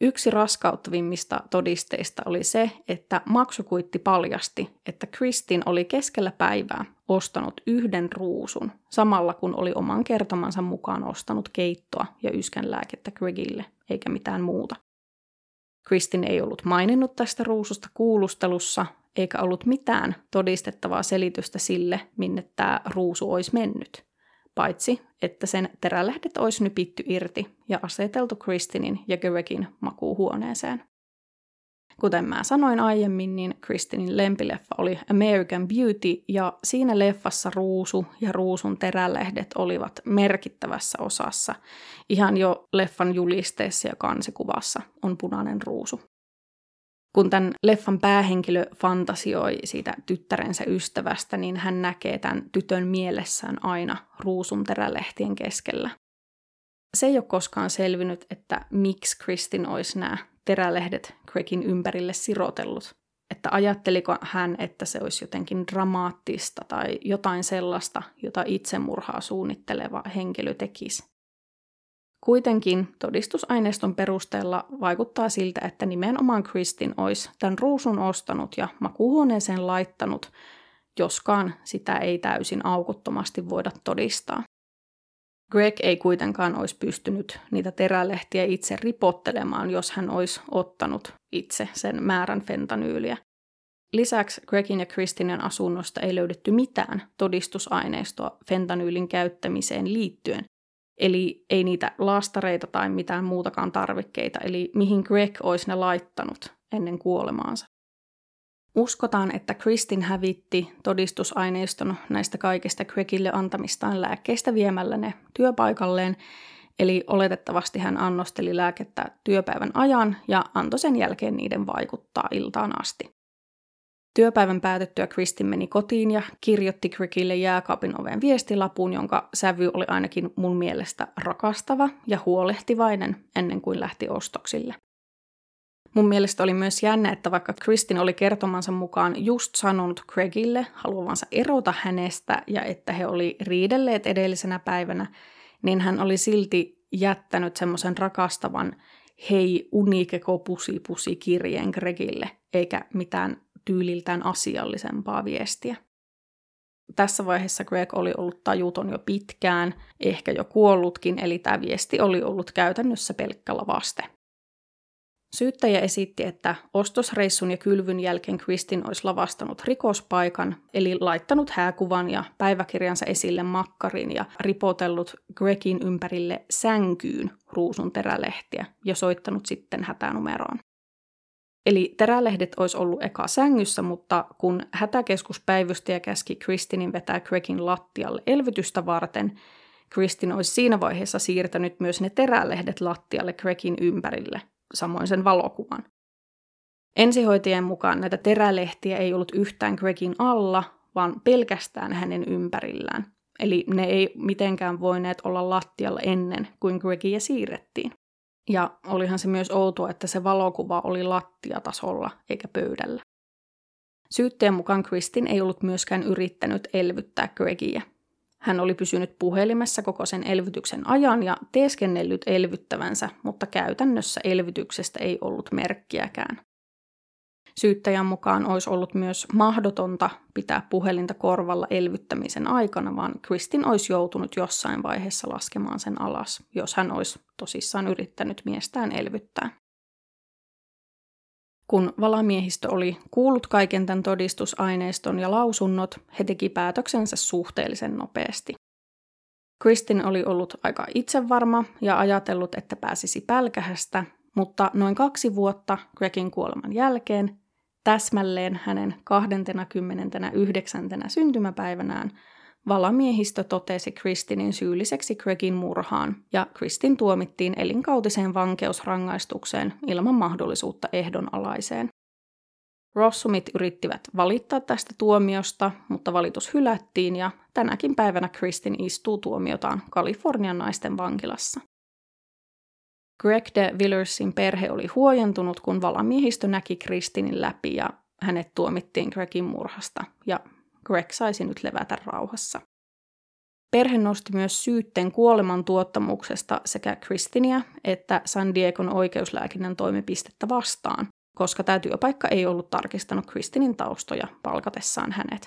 Yksi raskauttavimmista todisteista oli se, että maksukuitti paljasti, että Kristin oli keskellä päivää ostanut yhden ruusun, samalla kun oli oman kertomansa mukaan ostanut keittoa ja yskänlääkettä Gregille, eikä mitään muuta. Kristin ei ollut maininnut tästä ruususta kuulustelussa, eikä ollut mitään todistettavaa selitystä sille, minne tämä ruusu olisi mennyt paitsi että sen terälähdet olisi nypitty irti ja aseteltu Kristinin ja Gregin makuuhuoneeseen. Kuten mä sanoin aiemmin, niin Kristinin lempileffa oli American Beauty, ja siinä leffassa ruusu ja ruusun terälehdet olivat merkittävässä osassa. Ihan jo leffan julisteessa ja kansikuvassa on punainen ruusu. Kun tämän leffan päähenkilö fantasioi siitä tyttärensä ystävästä, niin hän näkee tämän tytön mielessään aina ruusun terälehtien keskellä. Se ei ole koskaan selvinnyt, että miksi Kristin olisi nämä terälehdet Gregin ympärille sirotellut. Että ajatteliko hän, että se olisi jotenkin dramaattista tai jotain sellaista, jota itsemurhaa suunnitteleva henkilö tekisi. Kuitenkin todistusaineiston perusteella vaikuttaa siltä, että nimenomaan Kristin olisi tämän ruusun ostanut ja makuuhuoneeseen laittanut, joskaan sitä ei täysin aukuttomasti voida todistaa. Greg ei kuitenkaan olisi pystynyt niitä terälehtiä itse ripottelemaan, jos hän olisi ottanut itse sen määrän fentanyyliä. Lisäksi Gregin ja Kristinen asunnosta ei löydetty mitään todistusaineistoa fentanyylin käyttämiseen liittyen, eli ei niitä laastareita tai mitään muutakaan tarvikkeita, eli mihin Greg olisi ne laittanut ennen kuolemaansa. Uskotaan, että Kristin hävitti todistusaineiston näistä kaikista Gregille antamistaan lääkkeistä viemällä ne työpaikalleen, eli oletettavasti hän annosteli lääkettä työpäivän ajan ja antoi sen jälkeen niiden vaikuttaa iltaan asti. Työpäivän päätettyä Kristin meni kotiin ja kirjoitti Gregille jääkaapin oveen viestilapun, jonka sävy oli ainakin mun mielestä rakastava ja huolehtivainen ennen kuin lähti ostoksille. Mun mielestä oli myös jännä, että vaikka Kristin oli kertomansa mukaan just sanonut Craigille haluavansa erota hänestä ja että he oli riidelleet edellisenä päivänä, niin hän oli silti jättänyt semmoisen rakastavan hei unikeko pusi pusi kirjeen Gregille, eikä mitään tyyliltään asiallisempaa viestiä. Tässä vaiheessa Greg oli ollut tajuton jo pitkään, ehkä jo kuollutkin, eli tämä viesti oli ollut käytännössä pelkkä lavaste. Syyttäjä esitti, että ostosreissun ja kylvyn jälkeen Kristin olisi lavastanut rikospaikan, eli laittanut hääkuvan ja päiväkirjansa esille makkarin ja ripotellut Gregin ympärille sänkyyn ruusun terälehtiä ja soittanut sitten hätänumeroon. Eli terälehdet olisi ollut eka sängyssä, mutta kun hätäkeskuspäivystäjä käski Kristinin vetää Gregin lattialle elvytystä varten, Kristin olisi siinä vaiheessa siirtänyt myös ne terälehdet lattialle Gregin ympärille, samoin sen valokuvan. Ensihoitajien mukaan näitä terälehtiä ei ollut yhtään Gregin alla, vaan pelkästään hänen ympärillään. Eli ne ei mitenkään voineet olla lattialla ennen kuin Gregia siirrettiin. Ja olihan se myös outoa, että se valokuva oli lattiatasolla eikä pöydällä. Syytteen mukaan Kristin ei ollut myöskään yrittänyt elvyttää Gregia. Hän oli pysynyt puhelimessa koko sen elvytyksen ajan ja teeskennellyt elvyttävänsä, mutta käytännössä elvytyksestä ei ollut merkkiäkään. Syyttäjän mukaan olisi ollut myös mahdotonta pitää puhelinta korvalla elvyttämisen aikana, vaan Kristin olisi joutunut jossain vaiheessa laskemaan sen alas, jos hän olisi tosissaan yrittänyt miestään elvyttää. Kun valamiehistö oli kuullut kaiken tämän todistusaineiston ja lausunnot, he teki päätöksensä suhteellisen nopeasti. Kristin oli ollut aika itsevarma ja ajatellut, että pääsisi pälkähästä, mutta noin kaksi vuotta Gregin kuoleman jälkeen, täsmälleen hänen 29. syntymäpäivänään, valamiehistö totesi Kristinin syylliseksi Gregin murhaan ja Kristin tuomittiin elinkautiseen vankeusrangaistukseen ilman mahdollisuutta ehdonalaiseen. Rossumit yrittivät valittaa tästä tuomiosta, mutta valitus hylättiin ja tänäkin päivänä Kristin istuu tuomiotaan Kalifornian naisten vankilassa. Greg de Villersin perhe oli huojentunut, kun valamiehistö näki Kristinin läpi ja hänet tuomittiin Gregin murhasta ja Greg saisi nyt levätä rauhassa. Perhe nosti myös syytteen kuoleman tuottamuksesta sekä Kristinia että San Diegon oikeuslääkinnän toimipistettä vastaan, koska tämä työpaikka ei ollut tarkistanut Kristinin taustoja palkatessaan hänet.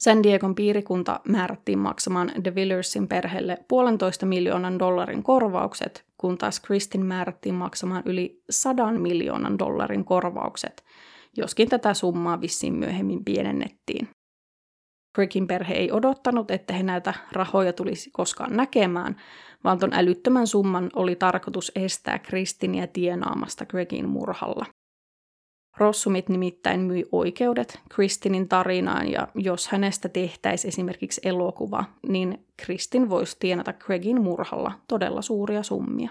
San Diegon piirikunta määrättiin maksamaan De Villersin perheelle puolentoista miljoonan dollarin korvaukset, kun taas Kristin määrättiin maksamaan yli sadan miljoonan dollarin korvaukset, joskin tätä summaa vissiin myöhemmin pienennettiin. Gregin perhe ei odottanut, että he näitä rahoja tulisi koskaan näkemään, vaan ton älyttömän summan oli tarkoitus estää Kristiniä tienaamasta Gregin murhalla. Rossumit nimittäin myi oikeudet Kristinin tarinaan ja jos hänestä tehtäisi esimerkiksi elokuva, niin Kristin voisi tienata Craigin murhalla todella suuria summia.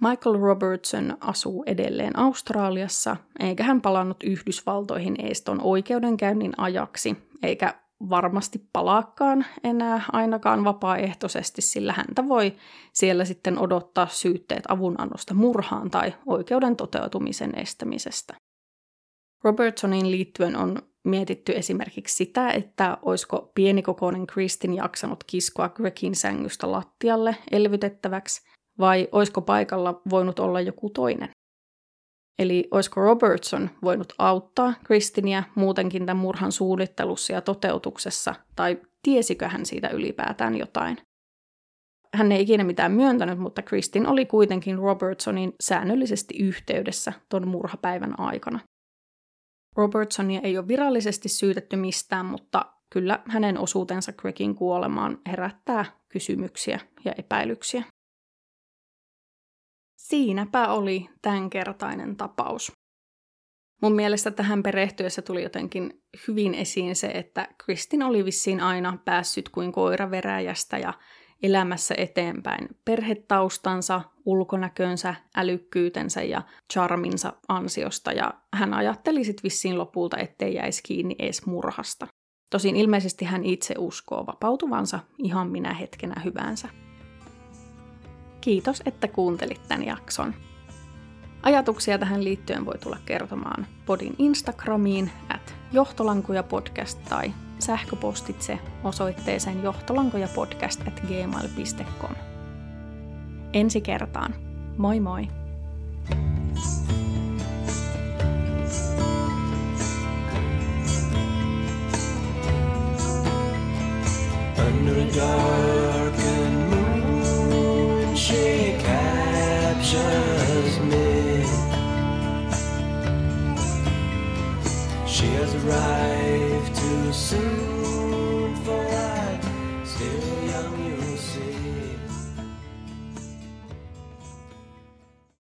Michael Robertson asuu edelleen Australiassa, eikä hän palannut Yhdysvaltoihin Eeston oikeudenkäynnin ajaksi, eikä varmasti palaakaan enää ainakaan vapaaehtoisesti, sillä häntä voi siellä sitten odottaa syytteet avunannosta murhaan tai oikeuden toteutumisen estämisestä. Robertsonin liittyen on mietitty esimerkiksi sitä, että olisiko pienikokoinen Kristin jaksanut kiskoa Gregin sängystä lattialle elvytettäväksi, vai olisiko paikalla voinut olla joku toinen. Eli olisiko Robertson voinut auttaa Kristinia muutenkin tämän murhan suunnittelussa ja toteutuksessa, tai tiesikö hän siitä ylipäätään jotain? Hän ei ikinä mitään myöntänyt, mutta Kristin oli kuitenkin Robertsonin säännöllisesti yhteydessä ton murhapäivän aikana. Robertsonia ei ole virallisesti syytetty mistään, mutta kyllä hänen osuutensa Gregin kuolemaan herättää kysymyksiä ja epäilyksiä. Siinäpä oli tämänkertainen tapaus. Mun mielestä tähän perehtyessä tuli jotenkin hyvin esiin se, että Kristin oli vissiin aina päässyt kuin koira veräjästä ja elämässä eteenpäin perhetaustansa, ulkonäkönsä, älykkyytensä ja charminsa ansiosta, ja hän ajatteli sitten vissiin lopulta, ettei jäisi kiinni edes murhasta. Tosin ilmeisesti hän itse uskoo vapautuvansa ihan minä hetkenä hyvänsä. Kiitos, että kuuntelit tämän jakson. Ajatuksia tähän liittyen voi tulla kertomaan podin Instagramiin at johtolankujapodcast tai sähköpostitse osoitteeseen johtolankojapodcast at gmail.com. Ensi kertaan. Moi moi! Under a dark and moon she captures me. She has arrived too soon.